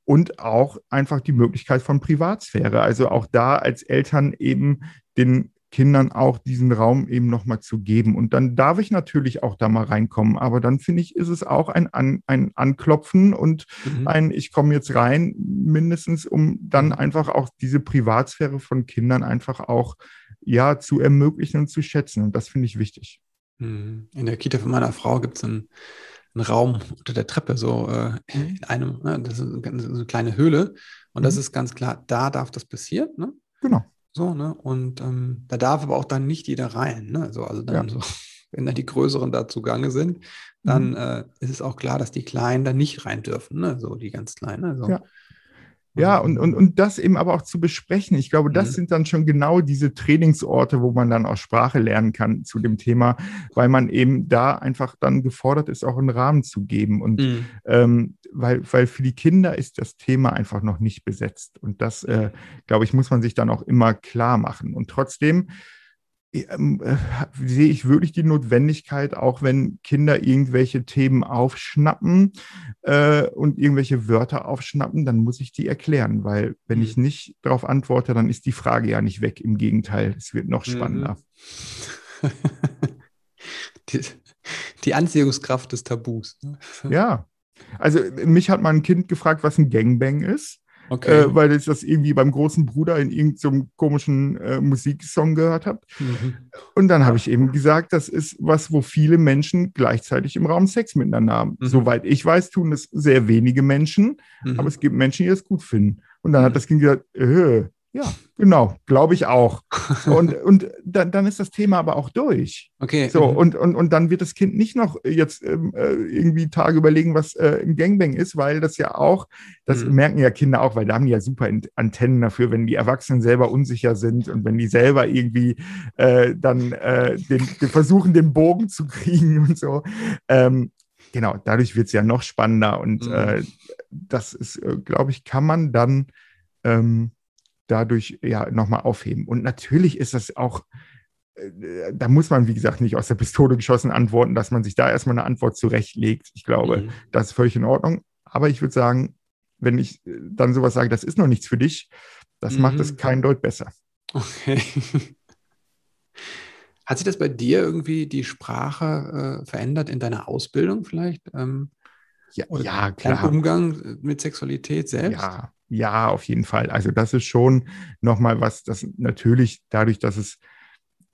und auch einfach die Möglichkeit von Privatsphäre. Also auch da als Eltern eben den Kindern auch diesen Raum eben nochmal zu geben. Und dann darf ich natürlich auch da mal reinkommen. Aber dann finde ich, ist es auch ein, An, ein Anklopfen und mhm. ein, ich komme jetzt rein, mindestens, um dann mhm. einfach auch diese Privatsphäre von Kindern einfach auch ja zu ermöglichen und zu schätzen. Und das finde ich wichtig. Mhm. In der Kita von meiner Frau gibt es einen ein Raum unter der Treppe, so äh, mhm. in einem, ne, das ist eine kleine Höhle. Und mhm. das ist ganz klar, da darf das passieren. Ne? Genau. So, ne? Und ähm, da darf aber auch dann nicht jeder rein. Ne? So, also dann ja. so, wenn dann die Größeren da zugange sind, dann mhm. äh, ist es auch klar, dass die Kleinen da nicht rein dürfen, ne? So die ganz Kleinen. Also, ja. Ja, und, und, und das eben aber auch zu besprechen. Ich glaube, das mhm. sind dann schon genau diese Trainingsorte, wo man dann auch Sprache lernen kann zu dem Thema, weil man eben da einfach dann gefordert ist, auch einen Rahmen zu geben. Und mhm. ähm, weil, weil für die Kinder ist das Thema einfach noch nicht besetzt. Und das, äh, glaube ich, muss man sich dann auch immer klar machen. Und trotzdem ähm, äh, sehe ich wirklich die Notwendigkeit, auch wenn Kinder irgendwelche Themen aufschnappen äh, und irgendwelche Wörter aufschnappen, dann muss ich die erklären, weil wenn mhm. ich nicht darauf antworte, dann ist die Frage ja nicht weg. Im Gegenteil, es wird noch mhm. spannender. die, die Anziehungskraft des Tabus. Ne? Ja, also mich hat mal ein Kind gefragt, was ein Gangbang ist. Okay. äh, weil ich das irgendwie beim großen Bruder in irgendeinem so komischen äh, Musiksong gehört habe. Mhm. Und dann habe ich eben gesagt, das ist was, wo viele Menschen gleichzeitig im Raum Sex miteinander haben. Mhm. Soweit ich weiß, tun es sehr wenige Menschen, mhm. aber es gibt Menschen, die das gut finden. Und dann hat mhm. das Kind gesagt, äh, ja, genau, glaube ich auch. Und, und dann, dann ist das Thema aber auch durch. Okay. So, mhm. und, und, und dann wird das Kind nicht noch jetzt ähm, äh, irgendwie Tage überlegen, was äh, ein Gangbang ist, weil das ja auch, das mhm. merken ja Kinder auch, weil da haben die ja super Antennen dafür, wenn die Erwachsenen selber unsicher sind und wenn die selber irgendwie äh, dann äh, den, den versuchen, den Bogen zu kriegen und so. Ähm, genau, dadurch wird es ja noch spannender und mhm. Äh, das ist, äh, glaube ich, kann man dann ähm, dadurch ja nochmal aufheben. Und natürlich ist das auch, äh, da muss man, wie gesagt, nicht aus der Pistole geschossen antworten, dass man sich da erstmal eine Antwort zurechtlegt. Ich glaube, mhm. das ist völlig in Ordnung. Aber ich würde sagen, wenn ich äh, dann sowas sage, das ist noch nichts für dich, das mhm. macht es kein Deut besser. Okay. Hat sich das bei dir irgendwie die Sprache äh, verändert in deiner Ausbildung vielleicht? Ähm, ja, ja, klar. Dein Umgang mit Sexualität selbst? Ja, ja, auf jeden Fall. Also das ist schon nochmal was, das natürlich dadurch, dass es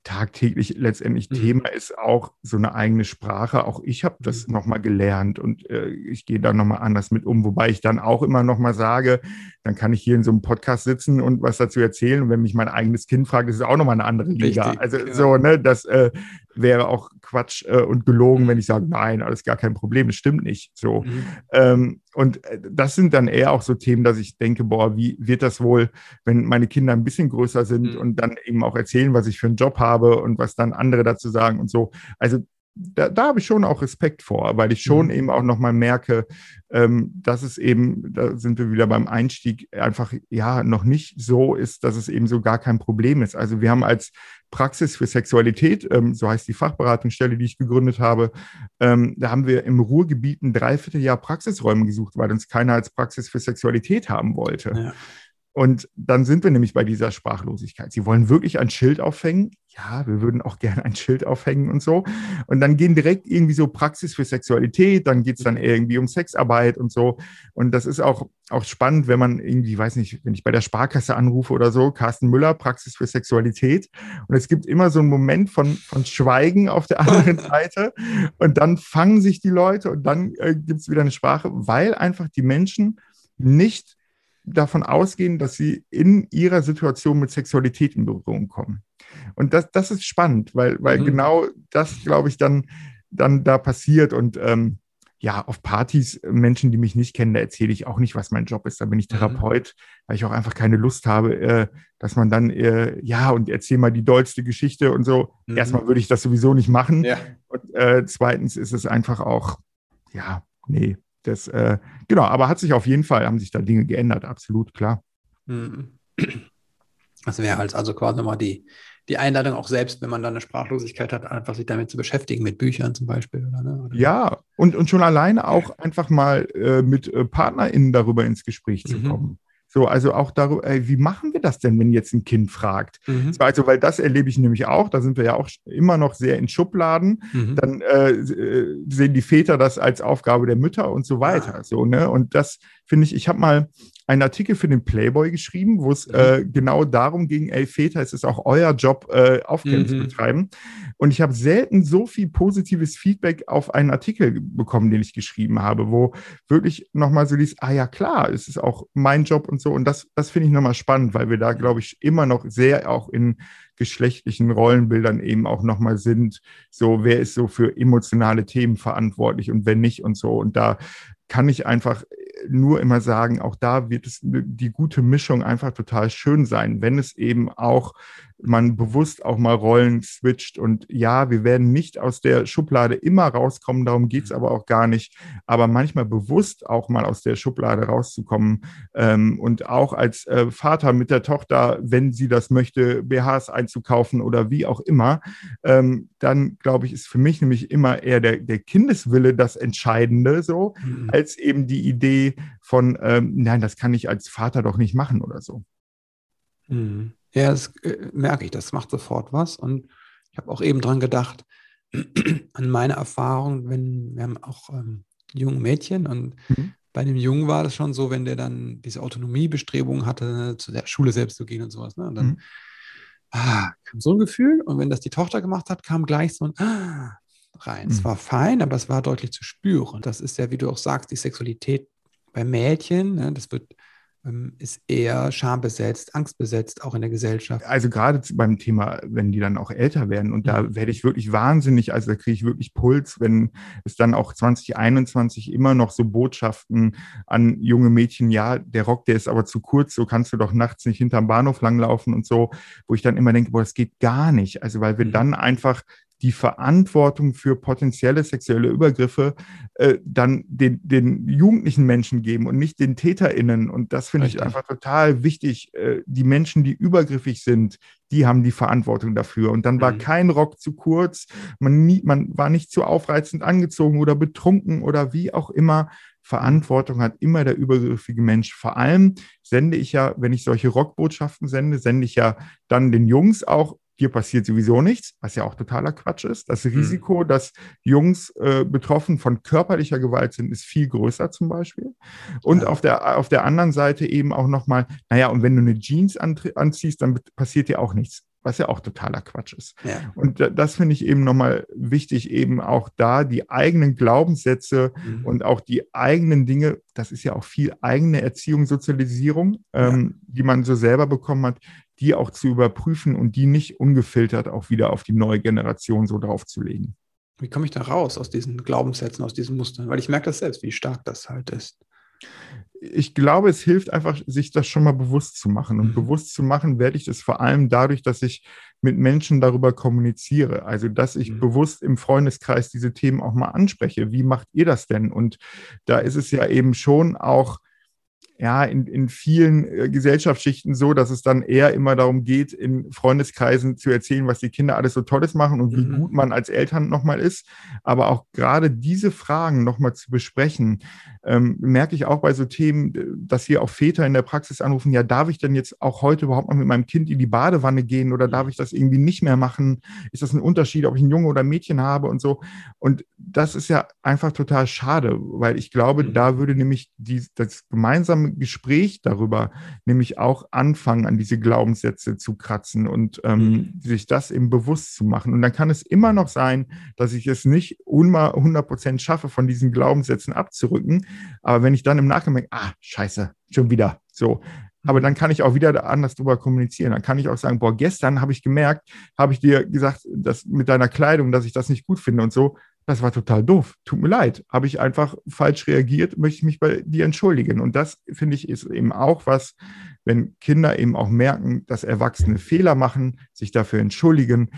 tagtäglich letztendlich mhm. Thema ist, auch so eine eigene Sprache. Auch ich habe das mhm. nochmal gelernt und äh, ich gehe da nochmal anders mit um, wobei ich dann auch immer nochmal sage, dann kann ich hier in so einem Podcast sitzen und was dazu erzählen. Und wenn mich mein eigenes Kind fragt, ist es auch nochmal eine andere Liga. Richtig, also ja. so, ne, das äh, wäre auch Quatsch äh, und gelogen, wenn ich sage, nein, alles gar kein Problem, das stimmt nicht. So. Mhm. Ähm, und äh, das sind dann eher auch so Themen, dass ich denke, boah, wie wird das wohl, wenn meine Kinder ein bisschen größer sind mhm. und dann eben auch erzählen, was ich für einen Job habe und was dann andere dazu sagen und so. Also da, da habe ich schon auch Respekt vor, weil ich schon mhm. eben auch nochmal merke, ähm, dass es eben, da sind wir wieder beim Einstieg, einfach ja noch nicht so ist, dass es eben so gar kein Problem ist. Also wir haben als Praxis für Sexualität, ähm, so heißt die Fachberatungsstelle, die ich gegründet habe, ähm, da haben wir im Ruhrgebiet ein Dreivierteljahr Praxisräume gesucht, weil uns keiner als Praxis für Sexualität haben wollte. Ja. Und dann sind wir nämlich bei dieser Sprachlosigkeit. Sie wollen wirklich ein Schild aufhängen. Ja, wir würden auch gerne ein Schild aufhängen und so. Und dann gehen direkt irgendwie so Praxis für Sexualität, dann geht es dann irgendwie um Sexarbeit und so. Und das ist auch, auch spannend, wenn man irgendwie, weiß nicht, wenn ich bei der Sparkasse anrufe oder so, Carsten Müller, Praxis für Sexualität. Und es gibt immer so einen Moment von, von Schweigen auf der anderen Seite. Und dann fangen sich die Leute und dann äh, gibt es wieder eine Sprache, weil einfach die Menschen nicht davon ausgehen, dass sie in ihrer Situation mit Sexualität in Berührung kommen. Und das, das ist spannend, weil, weil mhm. genau das, glaube ich, dann, dann da passiert. Und ähm, ja, auf Partys, Menschen, die mich nicht kennen, da erzähle ich auch nicht, was mein Job ist. Da bin ich mhm. Therapeut, weil ich auch einfach keine Lust habe, äh, dass man dann, äh, ja, und erzähl mal die dollste Geschichte und so. Mhm. Erstmal würde ich das sowieso nicht machen. Ja. Und äh, zweitens ist es einfach auch, ja, nee, das, äh, genau, aber hat sich auf jeden Fall, haben sich da Dinge geändert, absolut, klar. Mhm. Das wäre halt also quasi nochmal die, die Einladung auch selbst, wenn man da eine Sprachlosigkeit hat, einfach sich damit zu beschäftigen, mit Büchern zum Beispiel. Oder, ne? oder ja, und, und schon alleine auch einfach mal äh, mit äh, PartnerInnen darüber ins Gespräch zu mhm. kommen. So, also auch darüber, ey, wie machen wir das denn, wenn jetzt ein Kind fragt? Mhm. So, also, weil das erlebe ich nämlich auch, da sind wir ja auch immer noch sehr in Schubladen. Mhm. Dann äh, äh sehen die Väter das als Aufgabe der Mütter und so weiter. Ah. So, ne? Und das finde ich, ich habe mal einen Artikel für den Playboy geschrieben, wo es mhm. äh, genau darum ging, ey Väter, es ist auch euer Job, äh, Aufklärung mhm. zu betreiben. Und ich habe selten so viel positives Feedback auf einen Artikel bekommen, den ich geschrieben habe, wo wirklich nochmal so dies, ah ja klar, es ist auch mein Job und so. Und das, das finde ich nochmal spannend, weil wir da, glaube ich, immer noch sehr auch in geschlechtlichen Rollenbildern eben auch nochmal sind. So, wer ist so für emotionale Themen verantwortlich und wenn nicht und so. Und da kann ich einfach nur immer sagen, auch da wird es die gute Mischung einfach total schön sein, wenn es eben auch man bewusst auch mal Rollen switcht. Und ja, wir werden nicht aus der Schublade immer rauskommen, darum geht es aber auch gar nicht. Aber manchmal bewusst auch mal aus der Schublade rauszukommen ähm, und auch als äh, Vater mit der Tochter, wenn sie das möchte, BHs einzukaufen oder wie auch immer, ähm, dann glaube ich, ist für mich nämlich immer eher der, der Kindeswille das Entscheidende so, mhm. als eben die Idee von, ähm, nein, das kann ich als Vater doch nicht machen oder so. Mhm. Ja, das äh, merke ich, das macht sofort was. Und ich habe auch eben dran gedacht, an meine Erfahrung, wenn wir haben auch ähm, junge Mädchen und mhm. bei dem Jungen war das schon so, wenn der dann diese Autonomiebestrebungen hatte, ne, zu der Schule selbst zu gehen und sowas. Ne? Und dann mhm. ah, kam so ein Gefühl. Und wenn das die Tochter gemacht hat, kam gleich so ein ah, rein. Mhm. Es war fein, aber es war deutlich zu spüren. Das ist ja, wie du auch sagst, die Sexualität bei Mädchen. Ne? Das wird ist eher schambesetzt, angstbesetzt, auch in der Gesellschaft. Also gerade beim Thema, wenn die dann auch älter werden und mhm. da werde ich wirklich wahnsinnig, also da kriege ich wirklich Puls, wenn es dann auch 2021 immer noch so Botschaften an junge Mädchen, ja, der Rock, der ist aber zu kurz, so kannst du doch nachts nicht hinterm Bahnhof langlaufen und so, wo ich dann immer denke, boah, das geht gar nicht. Also weil wir mhm. dann einfach die Verantwortung für potenzielle sexuelle Übergriffe äh, dann den, den jugendlichen Menschen geben und nicht den TäterInnen. Und das finde ich einfach total wichtig. Äh, die Menschen, die übergriffig sind, die haben die Verantwortung dafür. Und dann war mhm. kein Rock zu kurz, man, nie, man war nicht zu aufreizend angezogen oder betrunken oder wie auch immer. Verantwortung hat immer der übergriffige Mensch. Vor allem sende ich ja, wenn ich solche Rockbotschaften sende, sende ich ja dann den Jungs auch dir passiert sowieso nichts, was ja auch totaler Quatsch ist. Das mhm. Risiko, mhm. dass Jungs äh, betroffen von körperlicher Gewalt sind, ist viel größer zum Beispiel. Und ja. auf, der, auf der anderen Seite eben auch nochmal, naja, und wenn du eine Jeans anziehst, dann passiert dir auch nichts was ja auch totaler Quatsch ist. Ja. Und das finde ich eben nochmal wichtig, eben auch da die eigenen Glaubenssätze mhm. und auch die eigenen Dinge, das ist ja auch viel eigene Erziehung, Sozialisierung, ja. ähm, die man so selber bekommen hat, die auch zu überprüfen und die nicht ungefiltert auch wieder auf die neue Generation so draufzulegen. Wie komme ich da raus aus diesen Glaubenssätzen, aus diesen Mustern? Weil ich merke das selbst, wie stark das halt ist ich glaube, es hilft einfach, sich das schon mal bewusst zu machen. Und mhm. bewusst zu machen werde ich das vor allem dadurch, dass ich mit Menschen darüber kommuniziere. Also, dass ich mhm. bewusst im Freundeskreis diese Themen auch mal anspreche. Wie macht ihr das denn? Und da ist es ja eben schon auch ja, in, in vielen äh, Gesellschaftsschichten so, dass es dann eher immer darum geht, in Freundeskreisen zu erzählen, was die Kinder alles so Tolles machen und wie mhm. gut man als Eltern nochmal ist. Aber auch gerade diese Fragen nochmal zu besprechen, ähm, merke ich auch bei so Themen, dass hier auch Väter in der Praxis anrufen, ja, darf ich denn jetzt auch heute überhaupt mal mit meinem Kind in die Badewanne gehen oder darf ich das irgendwie nicht mehr machen? Ist das ein Unterschied, ob ich ein Junge oder ein Mädchen habe und so? Und das ist ja einfach total schade, weil ich glaube, mhm. da würde nämlich die, das gemeinsame Gespräch darüber nämlich auch anfangen, an diese Glaubenssätze zu kratzen und ähm, mhm. sich das eben bewusst zu machen. Und dann kann es immer noch sein, dass ich es nicht 100 Prozent schaffe, von diesen Glaubenssätzen abzurücken. Aber wenn ich dann im Nachhinein denke, ah, scheiße, schon wieder so, aber dann kann ich auch wieder anders drüber kommunizieren. Dann kann ich auch sagen, boah, gestern habe ich gemerkt, habe ich dir gesagt, dass mit deiner Kleidung, dass ich das nicht gut finde und so das war total doof. Tut mir leid. Habe ich einfach falsch reagiert, möchte ich mich bei dir entschuldigen. Und das, finde ich, ist eben auch was, wenn Kinder eben auch merken, dass Erwachsene Fehler machen, sich dafür entschuldigen.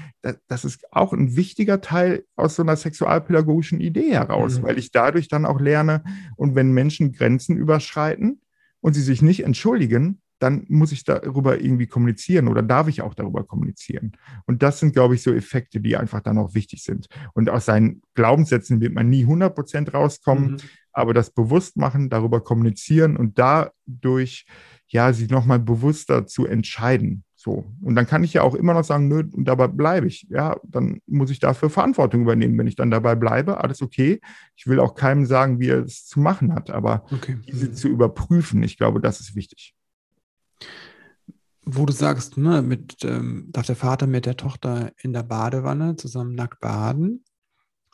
Das, ist auch ein wichtiger Teil aus so einer sexualpädagogischen Idee heraus, mhm. weil ich dadurch dann auch lerne, und wenn Menschen Grenzen überschreiten und sie sich nicht entschuldigen, dann muss ich darüber irgendwie kommunizieren oder darf ich auch darüber kommunizieren. Und das sind, glaube ich, so Effekte, die einfach dann auch wichtig sind. Und aus seinen Glaubenssätzen wird man nie 100 Prozent rauskommen, mhm. aber das Bewusstmachen, darüber kommunizieren und dadurch, ja, sich nochmal bewusster zu entscheiden. So. Und dann kann ich ja auch immer noch sagen, nö, und dabei bleibe ich. Ja, dann muss ich dafür Verantwortung übernehmen. Wenn ich dann dabei bleibe, alles okay. Ich will auch keinem sagen, wie er es zu machen hat, aber okay. diese zu überprüfen, ich glaube, das ist wichtig wo du sagst, ne, mit, ähm, darf der Vater mit der Tochter in der Badewanne zusammen nackt baden?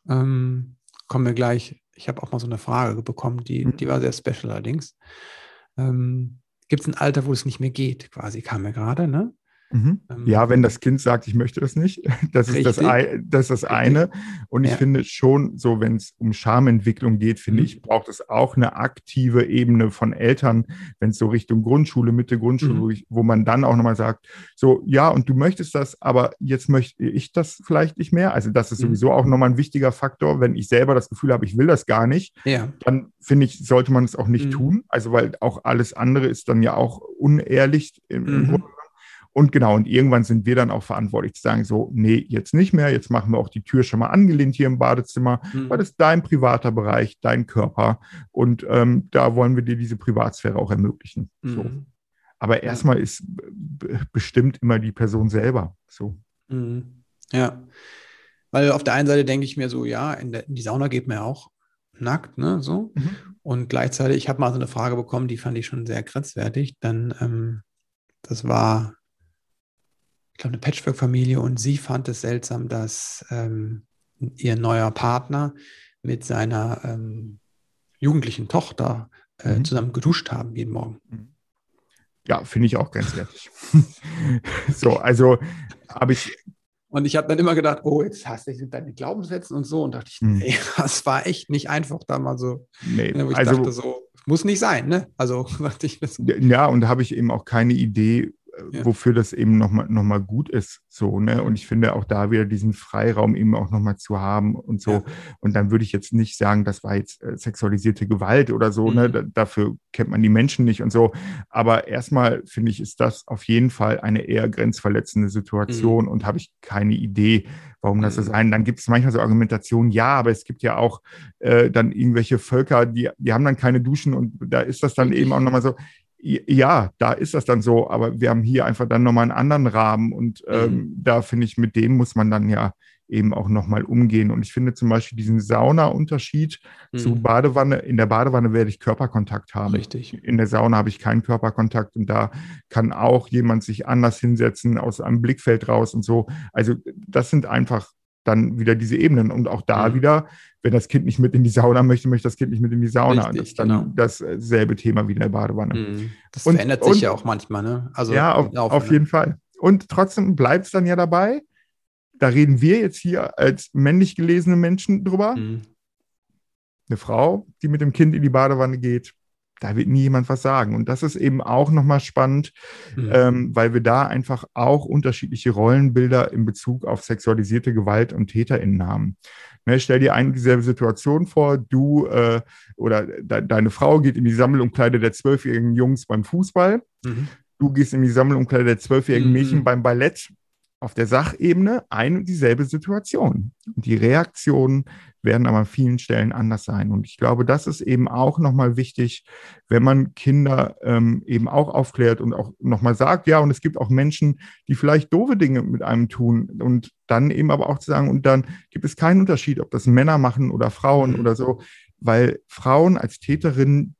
Ähm, kommen wir gleich. Ich habe auch mal so eine Frage bekommen, die, mhm. die war sehr special allerdings. Ähm, Gibt es ein Alter, wo es nicht mehr geht, quasi, kam mir gerade, ne? Mhm. Ähm, ja, wenn das Kind sagt, ich möchte das nicht, das ist das, das, ist das eine. Und ich ja. finde schon, so wenn es um Schamentwicklung geht, finde mhm. ich, braucht es auch eine aktive Ebene von Eltern, wenn es so Richtung Grundschule, Mitte Grundschule, mhm. wo, ich, wo, man dann auch nochmal sagt, so, ja, und du möchtest das, aber jetzt möchte ich das vielleicht nicht mehr. Also das ist mhm. sowieso auch nochmal ein wichtiger Faktor. Wenn ich selber das Gefühl habe, ich will das gar nicht, ja. dann finde ich, sollte man es auch nicht mhm. tun. Also weil auch alles andere ist dann ja auch unehrlich im, im mhm. Grunde und genau, und irgendwann sind wir dann auch verantwortlich zu sagen, so, nee, jetzt nicht mehr, jetzt machen wir auch die Tür schon mal angelehnt hier im Badezimmer, mhm. weil das ist dein privater Bereich, dein Körper. Und ähm, da wollen wir dir diese Privatsphäre auch ermöglichen. Mhm. So. Aber erstmal ist bestimmt immer die Person selber. So. Mhm. Ja. Weil auf der einen Seite denke ich mir so, ja, in, der, in die Sauna geht man ja auch nackt, ne? So. Mhm. Und gleichzeitig, ich habe mal so eine Frage bekommen, die fand ich schon sehr grenzwertig. Dann, ähm, das war, ich glaube, eine Patchwork-Familie und sie fand es seltsam, dass ähm, ihr neuer Partner mit seiner ähm, jugendlichen Tochter äh, mhm. zusammen geduscht haben jeden Morgen. Mhm. Ja, finde ich auch grenzwertig. so, also habe ich. Und ich habe dann immer gedacht, oh, jetzt hast du deine Glaubenssätze und so. Und dachte ich, mhm. nee, das war echt nicht einfach da mal so. Nee, wo ich also, dachte so, muss nicht sein, ne? Also dachte ich das. Ja, und da habe ich eben auch keine Idee, ja. wofür das eben nochmal noch mal gut ist. So, ne? Und ich finde auch da wieder diesen Freiraum eben auch nochmal zu haben und so. Ja. Und dann würde ich jetzt nicht sagen, das war jetzt äh, sexualisierte Gewalt oder so, ne? mhm. ne? dafür kennt man die Menschen nicht und so. Aber erstmal finde ich, ist das auf jeden Fall eine eher grenzverletzende Situation mhm. und habe ich keine Idee, warum das so mhm. sein. Dann gibt es manchmal so Argumentationen, ja, aber es gibt ja auch äh, dann irgendwelche Völker, die, die haben dann keine Duschen und da ist das dann eben auch nochmal so, ja, da ist das dann so, aber wir haben hier einfach dann nochmal einen anderen Rahmen und ähm, mhm. da finde ich, mit dem muss man dann ja eben auch nochmal umgehen. Und ich finde zum Beispiel diesen Sauna-Unterschied mhm. zu Badewanne, in der Badewanne werde ich Körperkontakt haben. Richtig. In der Sauna habe ich keinen Körperkontakt und da kann auch jemand sich anders hinsetzen, aus einem Blickfeld raus und so. Also das sind einfach dann wieder diese Ebenen. Und auch da mhm. wieder, wenn das Kind nicht mit in die Sauna möchte, möchte das Kind nicht mit in die Sauna. Richtig, das ist dann genau. dasselbe Thema wie in der Badewanne. Mhm. Das und, verändert sich und, ja auch manchmal, ne? Also ja, auf, auf jeden Fall. Und trotzdem bleibt es dann ja dabei. Da reden wir jetzt hier als männlich gelesene Menschen drüber. Mhm. Eine Frau, die mit dem Kind in die Badewanne geht, da wird nie jemand was sagen. Und das ist eben auch nochmal spannend, mhm. ähm, weil wir da einfach auch unterschiedliche Rollenbilder in Bezug auf sexualisierte Gewalt und TäterInnen haben. Ne, stell dir eine dieselbe Situation vor, du äh, oder de deine Frau geht in die Sammelumkleide der zwölfjährigen Jungs beim Fußball. Mhm. Du gehst in die Sammelumkleide der zwölfjährigen mhm. Mädchen beim Ballett auf der Sachebene ein und dieselbe Situation. Und die Reaktionen werden aber an vielen Stellen anders sein. Und ich glaube, das ist eben auch nochmal wichtig, wenn man Kinder ähm, eben auch aufklärt und auch nochmal sagt, ja, und es gibt auch Menschen, die vielleicht doofe Dinge mit einem tun und dann eben aber auch zu sagen, und dann gibt es keinen Unterschied, ob das Männer machen oder Frauen mhm. oder so, weil Frauen als Täterinnen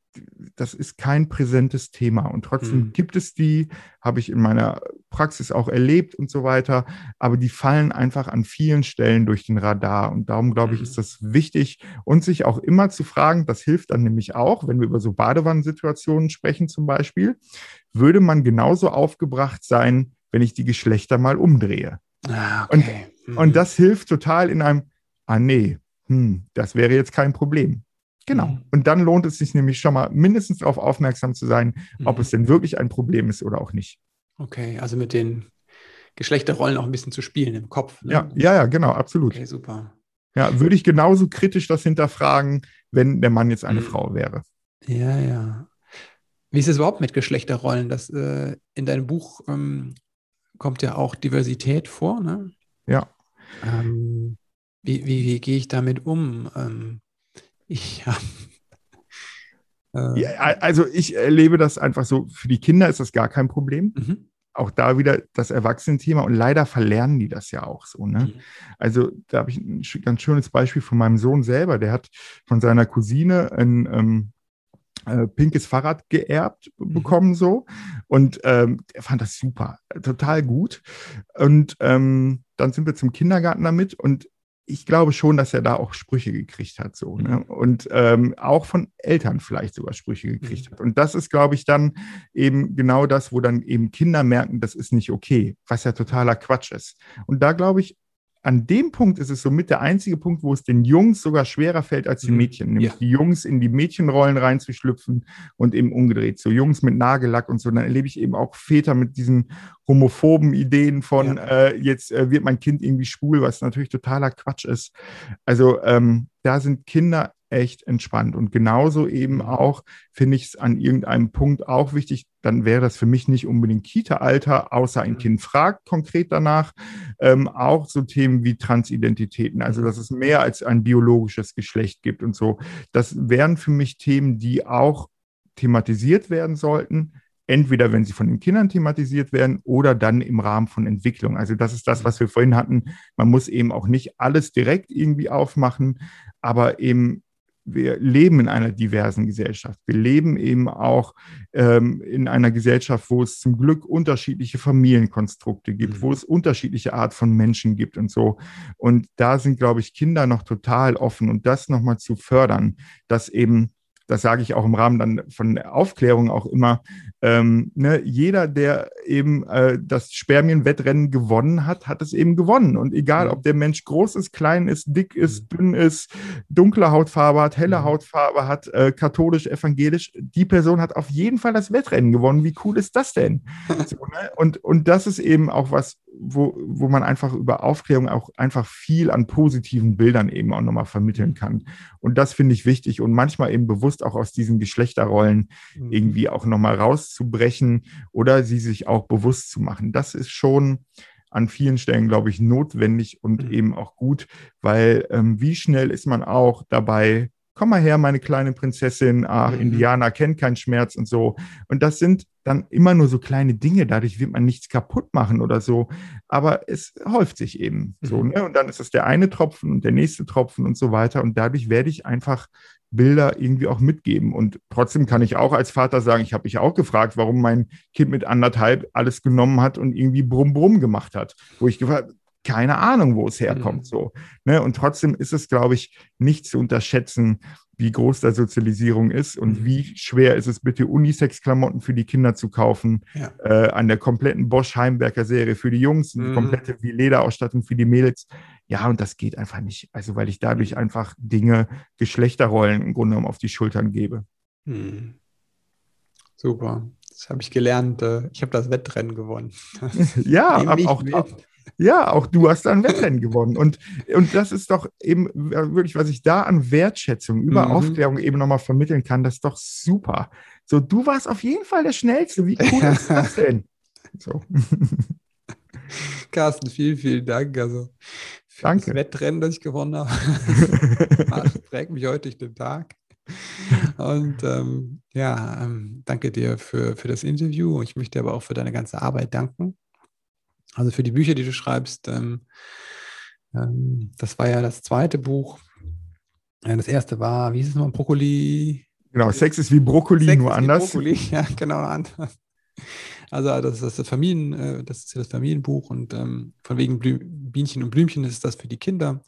das ist kein präsentes Thema. Und trotzdem mhm. gibt es die, habe ich in meiner Praxis auch erlebt und so weiter. Aber die fallen einfach an vielen Stellen durch den Radar. Und darum glaube ich, ist mhm. das wichtig und sich auch immer zu fragen, das hilft dann nämlich auch, wenn wir über so Badewannensituationen sprechen zum Beispiel, würde man genauso aufgebracht sein, wenn ich die Geschlechter mal umdrehe. Ah, okay. und, mhm. und das hilft total in einem, ah nee, hm, das wäre jetzt kein Problem. Genau. Mhm. Und dann lohnt es sich nämlich schon mal mindestens darauf aufmerksam zu sein, mhm. ob es denn wirklich ein Problem ist oder auch nicht. Okay, also mit den Geschlechterrollen auch ein bisschen zu spielen im Kopf. Ne? Ja, ja, ja, genau, absolut. Okay, super. Ja, würde ich genauso kritisch das hinterfragen, wenn der Mann jetzt eine mhm. Frau wäre. Ja, ja. Wie ist es überhaupt mit Geschlechterrollen? Das, äh, in deinem Buch ähm, kommt ja auch Diversität vor, ne? Ja. Ähm, wie, wie, wie gehe ich damit um? Ähm, ja. Äh. ja. Also ich erlebe das einfach so, für die Kinder ist das gar kein Problem. Mhm. Auch da wieder das Erwachsenenthema und leider verlernen die das ja auch so. Ne? Mhm. Also da habe ich ein ganz schönes Beispiel von meinem Sohn selber. Der hat von seiner Cousine ein ähm, äh, pinkes Fahrrad geerbt mhm. bekommen so und ähm, er fand das super, total gut. Und ähm, dann sind wir zum Kindergarten damit und ich glaube schon, dass er da auch Sprüche gekriegt hat, so, ne? Mhm. Und ähm, auch von Eltern vielleicht sogar Sprüche gekriegt mhm. hat. Und das ist, glaube ich, dann eben genau das, wo dann eben Kinder merken, das ist nicht okay, was ja totaler Quatsch ist. Und da glaube ich, an dem Punkt ist es somit der einzige Punkt, wo es den Jungs sogar schwerer fällt als den mhm. Mädchen, nämlich ja. die Jungs in die Mädchenrollen reinzuschlüpfen und eben umgedreht. So Jungs mit Nagellack und so. Und dann erlebe ich eben auch Väter mit diesen homophoben Ideen von, ja. äh, jetzt äh, wird mein Kind irgendwie schwul, was natürlich totaler Quatsch ist. Also ähm, da sind Kinder echt entspannt. Und genauso eben mhm. auch finde ich es an irgendeinem Punkt auch wichtig, dann wäre das für mich nicht unbedingt Kita-Alter, außer ein mhm. Kind fragt konkret danach. Ähm, auch so Themen wie Transidentitäten, also mhm. dass es mehr als ein biologisches Geschlecht gibt und so. Das wären für mich Themen, die auch thematisiert werden sollten entweder wenn sie von den Kindern thematisiert werden oder dann im Rahmen von Entwicklung. Also das ist das, was wir vorhin hatten. Man muss eben auch nicht alles direkt irgendwie aufmachen, aber eben wir leben in einer diversen Gesellschaft. Wir leben eben auch ähm, in einer Gesellschaft, wo es zum Glück unterschiedliche Familienkonstrukte gibt, mhm. wo es unterschiedliche Art von Menschen gibt und so. Und da sind, glaube ich, Kinder noch total offen und das nochmal zu fördern, dass eben das sage ich auch im Rahmen dann von Aufklärung auch immer, ähm, ne, jeder, der eben äh, das Spermienwettrennen gewonnen hat, hat es eben gewonnen. Und egal, ob der Mensch groß ist, klein ist, dick ist, mhm. dünn ist, dunkle Hautfarbe hat, helle mhm. Hautfarbe hat, äh, katholisch, evangelisch, die Person hat auf jeden Fall das Wettrennen gewonnen. Wie cool ist das denn? so, ne? und, und das ist eben auch was, wo, wo man einfach über Aufklärung auch einfach viel an positiven Bildern eben auch nochmal vermitteln kann. Und das finde ich wichtig und manchmal eben bewusst auch aus diesen Geschlechterrollen mhm. irgendwie auch nochmal rauszubrechen oder sie sich auch bewusst zu machen. Das ist schon an vielen Stellen, glaube ich, notwendig und mhm. eben auch gut, weil ähm, wie schnell ist man auch dabei, komm mal her, meine kleine Prinzessin, ach, mhm. Indianer kennt keinen Schmerz und so. Und das sind dann immer nur so kleine Dinge, dadurch wird man nichts kaputt machen oder so. Aber es häuft sich eben mhm. so, ne? Und dann ist es der eine Tropfen und der nächste Tropfen und so weiter. Und dadurch werde ich einfach Bilder irgendwie auch mitgeben. Und trotzdem kann ich auch als Vater sagen, ich habe mich auch gefragt, warum mein Kind mit anderthalb alles genommen hat und irgendwie Brumm Brumm gemacht hat. Wo ich gefragt keine Ahnung, wo es herkommt. Mhm. So, ne? Und trotzdem ist es, glaube ich, nicht zu unterschätzen, wie groß da Sozialisierung ist und mhm. wie schwer ist es bitte, Unisex-Klamotten für die Kinder zu kaufen, ja. äh, an der kompletten Bosch-Heimwerker-Serie für die Jungs, eine mhm. komplette wie Lederausstattung für die Mädels. Ja, und das geht einfach nicht. Also, weil ich dadurch mhm. einfach Dinge, Geschlechterrollen im Grunde genommen auf die Schultern gebe. Mhm. Super. Das habe ich gelernt. Äh, ich habe das Wettrennen gewonnen. ja, auch, auch, ja, auch du hast ein Wettrennen gewonnen. Und, und das ist doch eben wirklich, was ich da an Wertschätzung über mhm. Aufklärung eben nochmal vermitteln kann, das ist doch super. So, du warst auf jeden Fall der Schnellste. Wie cool ist das denn? So. Carsten, vielen, vielen Dank. Also für Danke. das Wettrennen, das ich gewonnen habe. das prägt mich heute durch den Tag. Und ähm, ja, ähm, danke dir für, für das Interview. Ich möchte aber auch für deine ganze Arbeit danken. Also für die Bücher, die du schreibst, ähm, ähm, das war ja das zweite Buch. Ja, das erste war, wie hieß es nochmal, Brokkoli? Genau, Sex ist wie Brokkoli, Sex nur anders. Brokkoli, ja, genau, anders. Also das ist das Familien, äh, das ist das Familienbuch und ähm, von wegen Blü Bienchen und Blümchen ist das für die Kinder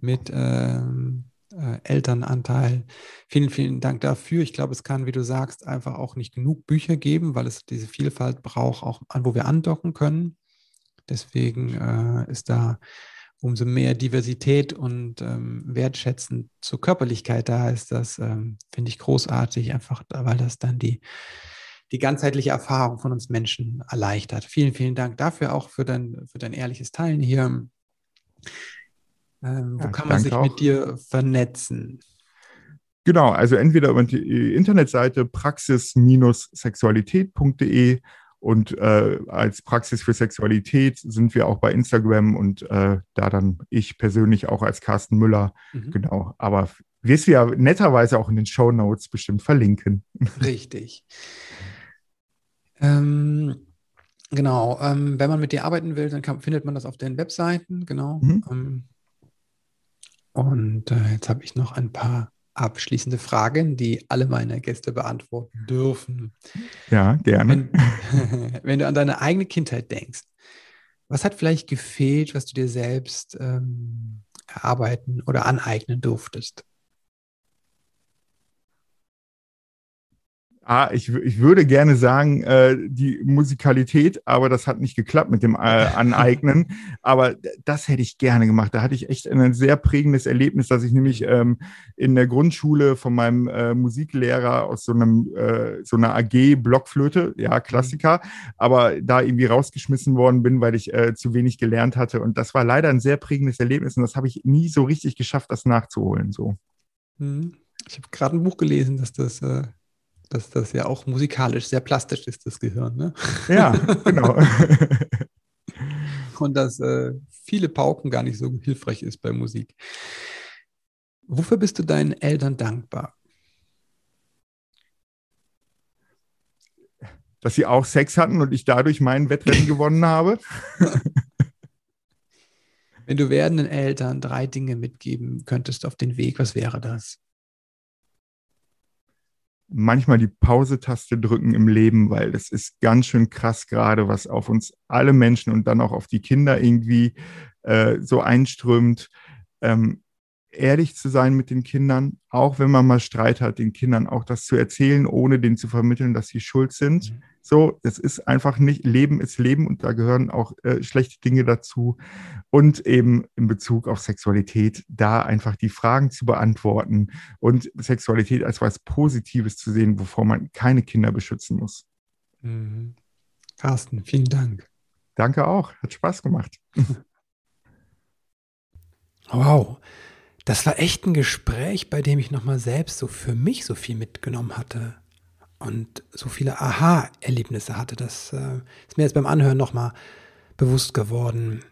mit ähm, äh, Elternanteil. Vielen, vielen Dank dafür. Ich glaube, es kann, wie du sagst, einfach auch nicht genug Bücher geben, weil es diese Vielfalt braucht, auch an, wo wir andocken können. Deswegen äh, ist da umso mehr Diversität und ähm, Wertschätzen zur Körperlichkeit da ist, das ähm, finde ich großartig, einfach weil das dann die, die ganzheitliche Erfahrung von uns Menschen erleichtert. Vielen, vielen Dank dafür auch für dein, für dein ehrliches Teilen hier. Ähm, wo ja, kann man sich auch. mit dir vernetzen? Genau, also entweder über die Internetseite praxis-sexualität.de und äh, als Praxis für Sexualität sind wir auch bei Instagram und äh, da dann ich persönlich auch als Carsten Müller. Mhm. Genau. Aber wirst du ja netterweise auch in den Show Notes bestimmt verlinken. Richtig. ähm, genau. Ähm, wenn man mit dir arbeiten will, dann kann, findet man das auf den Webseiten. Genau. Mhm. Ähm, und äh, jetzt habe ich noch ein paar abschließende Fragen, die alle meine Gäste beantworten dürfen. Ja, gerne. Wenn, wenn du an deine eigene Kindheit denkst, was hat vielleicht gefehlt, was du dir selbst ähm, erarbeiten oder aneignen durftest? Ah, ich, ich würde gerne sagen, äh, die Musikalität, aber das hat nicht geklappt mit dem äh, Aneignen. aber das hätte ich gerne gemacht. Da hatte ich echt ein sehr prägendes Erlebnis, dass ich nämlich ähm, in der Grundschule von meinem äh, Musiklehrer aus so einem äh, so einer AG Blockflöte, ja, Klassiker, aber da irgendwie rausgeschmissen worden bin, weil ich äh, zu wenig gelernt hatte. Und das war leider ein sehr prägendes Erlebnis und das habe ich nie so richtig geschafft, das nachzuholen. So. Mhm. Ich habe gerade ein Buch gelesen, dass das äh, dass das ja auch musikalisch sehr plastisch ist, das Gehirn. Ne? Ja, genau. Und dass äh, viele Pauken gar nicht so hilfreich ist bei Musik. Wofür bist du deinen Eltern dankbar? Dass sie auch Sex hatten und ich dadurch meinen Wettrennen gewonnen habe. Wenn du werdenden Eltern drei Dinge mitgeben könntest auf den Weg, was wäre das? Manchmal die Pause-Taste drücken im Leben, weil das ist ganz schön krass gerade, was auf uns alle Menschen und dann auch auf die Kinder irgendwie äh, so einströmt. Ähm, ehrlich zu sein mit den Kindern, auch wenn man mal Streit hat, den Kindern auch das zu erzählen, ohne denen zu vermitteln, dass sie schuld sind. Mhm. So, es ist einfach nicht, Leben ist Leben und da gehören auch äh, schlechte Dinge dazu. Und eben in Bezug auf Sexualität, da einfach die Fragen zu beantworten und Sexualität als was Positives zu sehen, wovor man keine Kinder beschützen muss. Mhm. Carsten, vielen Dank. Danke auch, hat Spaß gemacht. wow. Das war echt ein Gespräch, bei dem ich nochmal selbst so für mich so viel mitgenommen hatte und so viele Aha-Erlebnisse hatte. Das äh, ist mir jetzt beim Anhören nochmal bewusst geworden.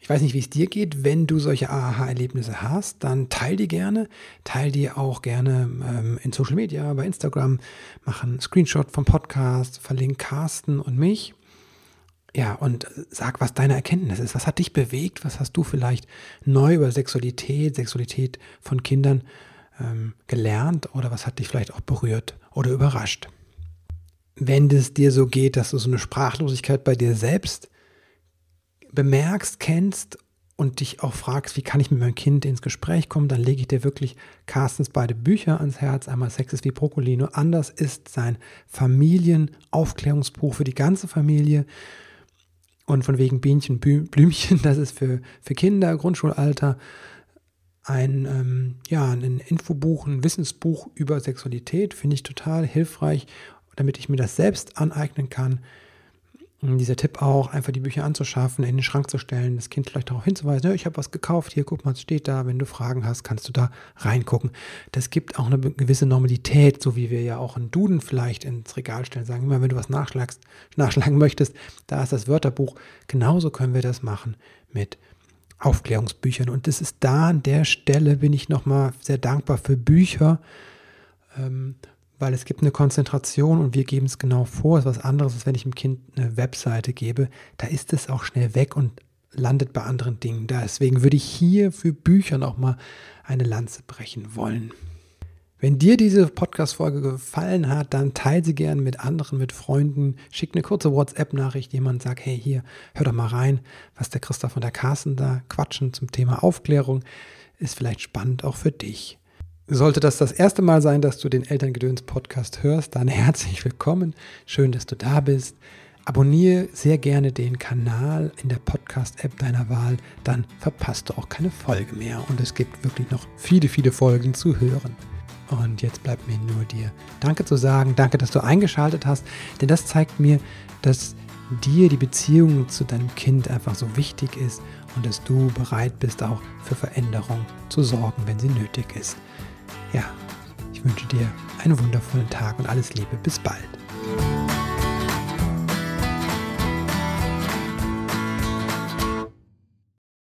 Ich weiß nicht, wie es dir geht. Wenn du solche Aha-Erlebnisse hast, dann teil die gerne. Teil die auch gerne ähm, in Social Media, bei Instagram. Mach einen Screenshot vom Podcast, verlink Carsten und mich. Ja, und sag, was deine Erkenntnis ist. Was hat dich bewegt? Was hast du vielleicht neu über Sexualität, Sexualität von Kindern ähm, gelernt? Oder was hat dich vielleicht auch berührt oder überrascht? Wenn es dir so geht, dass du so eine Sprachlosigkeit bei dir selbst bemerkst, kennst und dich auch fragst, wie kann ich mit meinem Kind ins Gespräch kommen, dann lege ich dir wirklich Carstens beide Bücher ans Herz. Einmal Sex ist wie Brokkoli, nur anders ist sein Familienaufklärungsbuch für die ganze Familie. Und von wegen Bienchen, Blümchen, das ist für, für Kinder, Grundschulalter, ein, ähm, ja, ein Infobuch, ein Wissensbuch über Sexualität, finde ich total hilfreich, damit ich mir das selbst aneignen kann. Dieser Tipp auch, einfach die Bücher anzuschaffen, in den Schrank zu stellen, das Kind vielleicht darauf hinzuweisen, ich habe was gekauft, hier, guck mal, es steht da, wenn du Fragen hast, kannst du da reingucken. Das gibt auch eine gewisse Normalität, so wie wir ja auch einen Duden vielleicht ins Regal stellen, sagen immer, wenn du was nachschlagst, nachschlagen möchtest, da ist das Wörterbuch. Genauso können wir das machen mit Aufklärungsbüchern. Und das ist da an der Stelle, bin ich nochmal sehr dankbar für Bücher, ähm, weil es gibt eine Konzentration und wir geben es genau vor. Es ist was anderes, als wenn ich dem Kind eine Webseite gebe. Da ist es auch schnell weg und landet bei anderen Dingen. Deswegen würde ich hier für Bücher nochmal eine Lanze brechen wollen. Wenn dir diese Podcast-Folge gefallen hat, dann teile sie gerne mit anderen, mit Freunden. Schick eine kurze WhatsApp-Nachricht, jemand sagt, hey, hier, hör doch mal rein, was der Christoph und der Carsten da quatschen zum Thema Aufklärung. Ist vielleicht spannend auch für dich. Sollte das das erste Mal sein, dass du den Elterngedöns-Podcast hörst, dann herzlich willkommen. Schön, dass du da bist. Abonniere sehr gerne den Kanal in der Podcast-App deiner Wahl, dann verpasst du auch keine Folge mehr. Und es gibt wirklich noch viele, viele Folgen zu hören. Und jetzt bleibt mir nur dir Danke zu sagen. Danke, dass du eingeschaltet hast, denn das zeigt mir, dass dir die Beziehung zu deinem Kind einfach so wichtig ist und dass du bereit bist, auch für Veränderung zu sorgen, wenn sie nötig ist. Ja, ich wünsche dir einen wundervollen Tag und alles Liebe. Bis bald.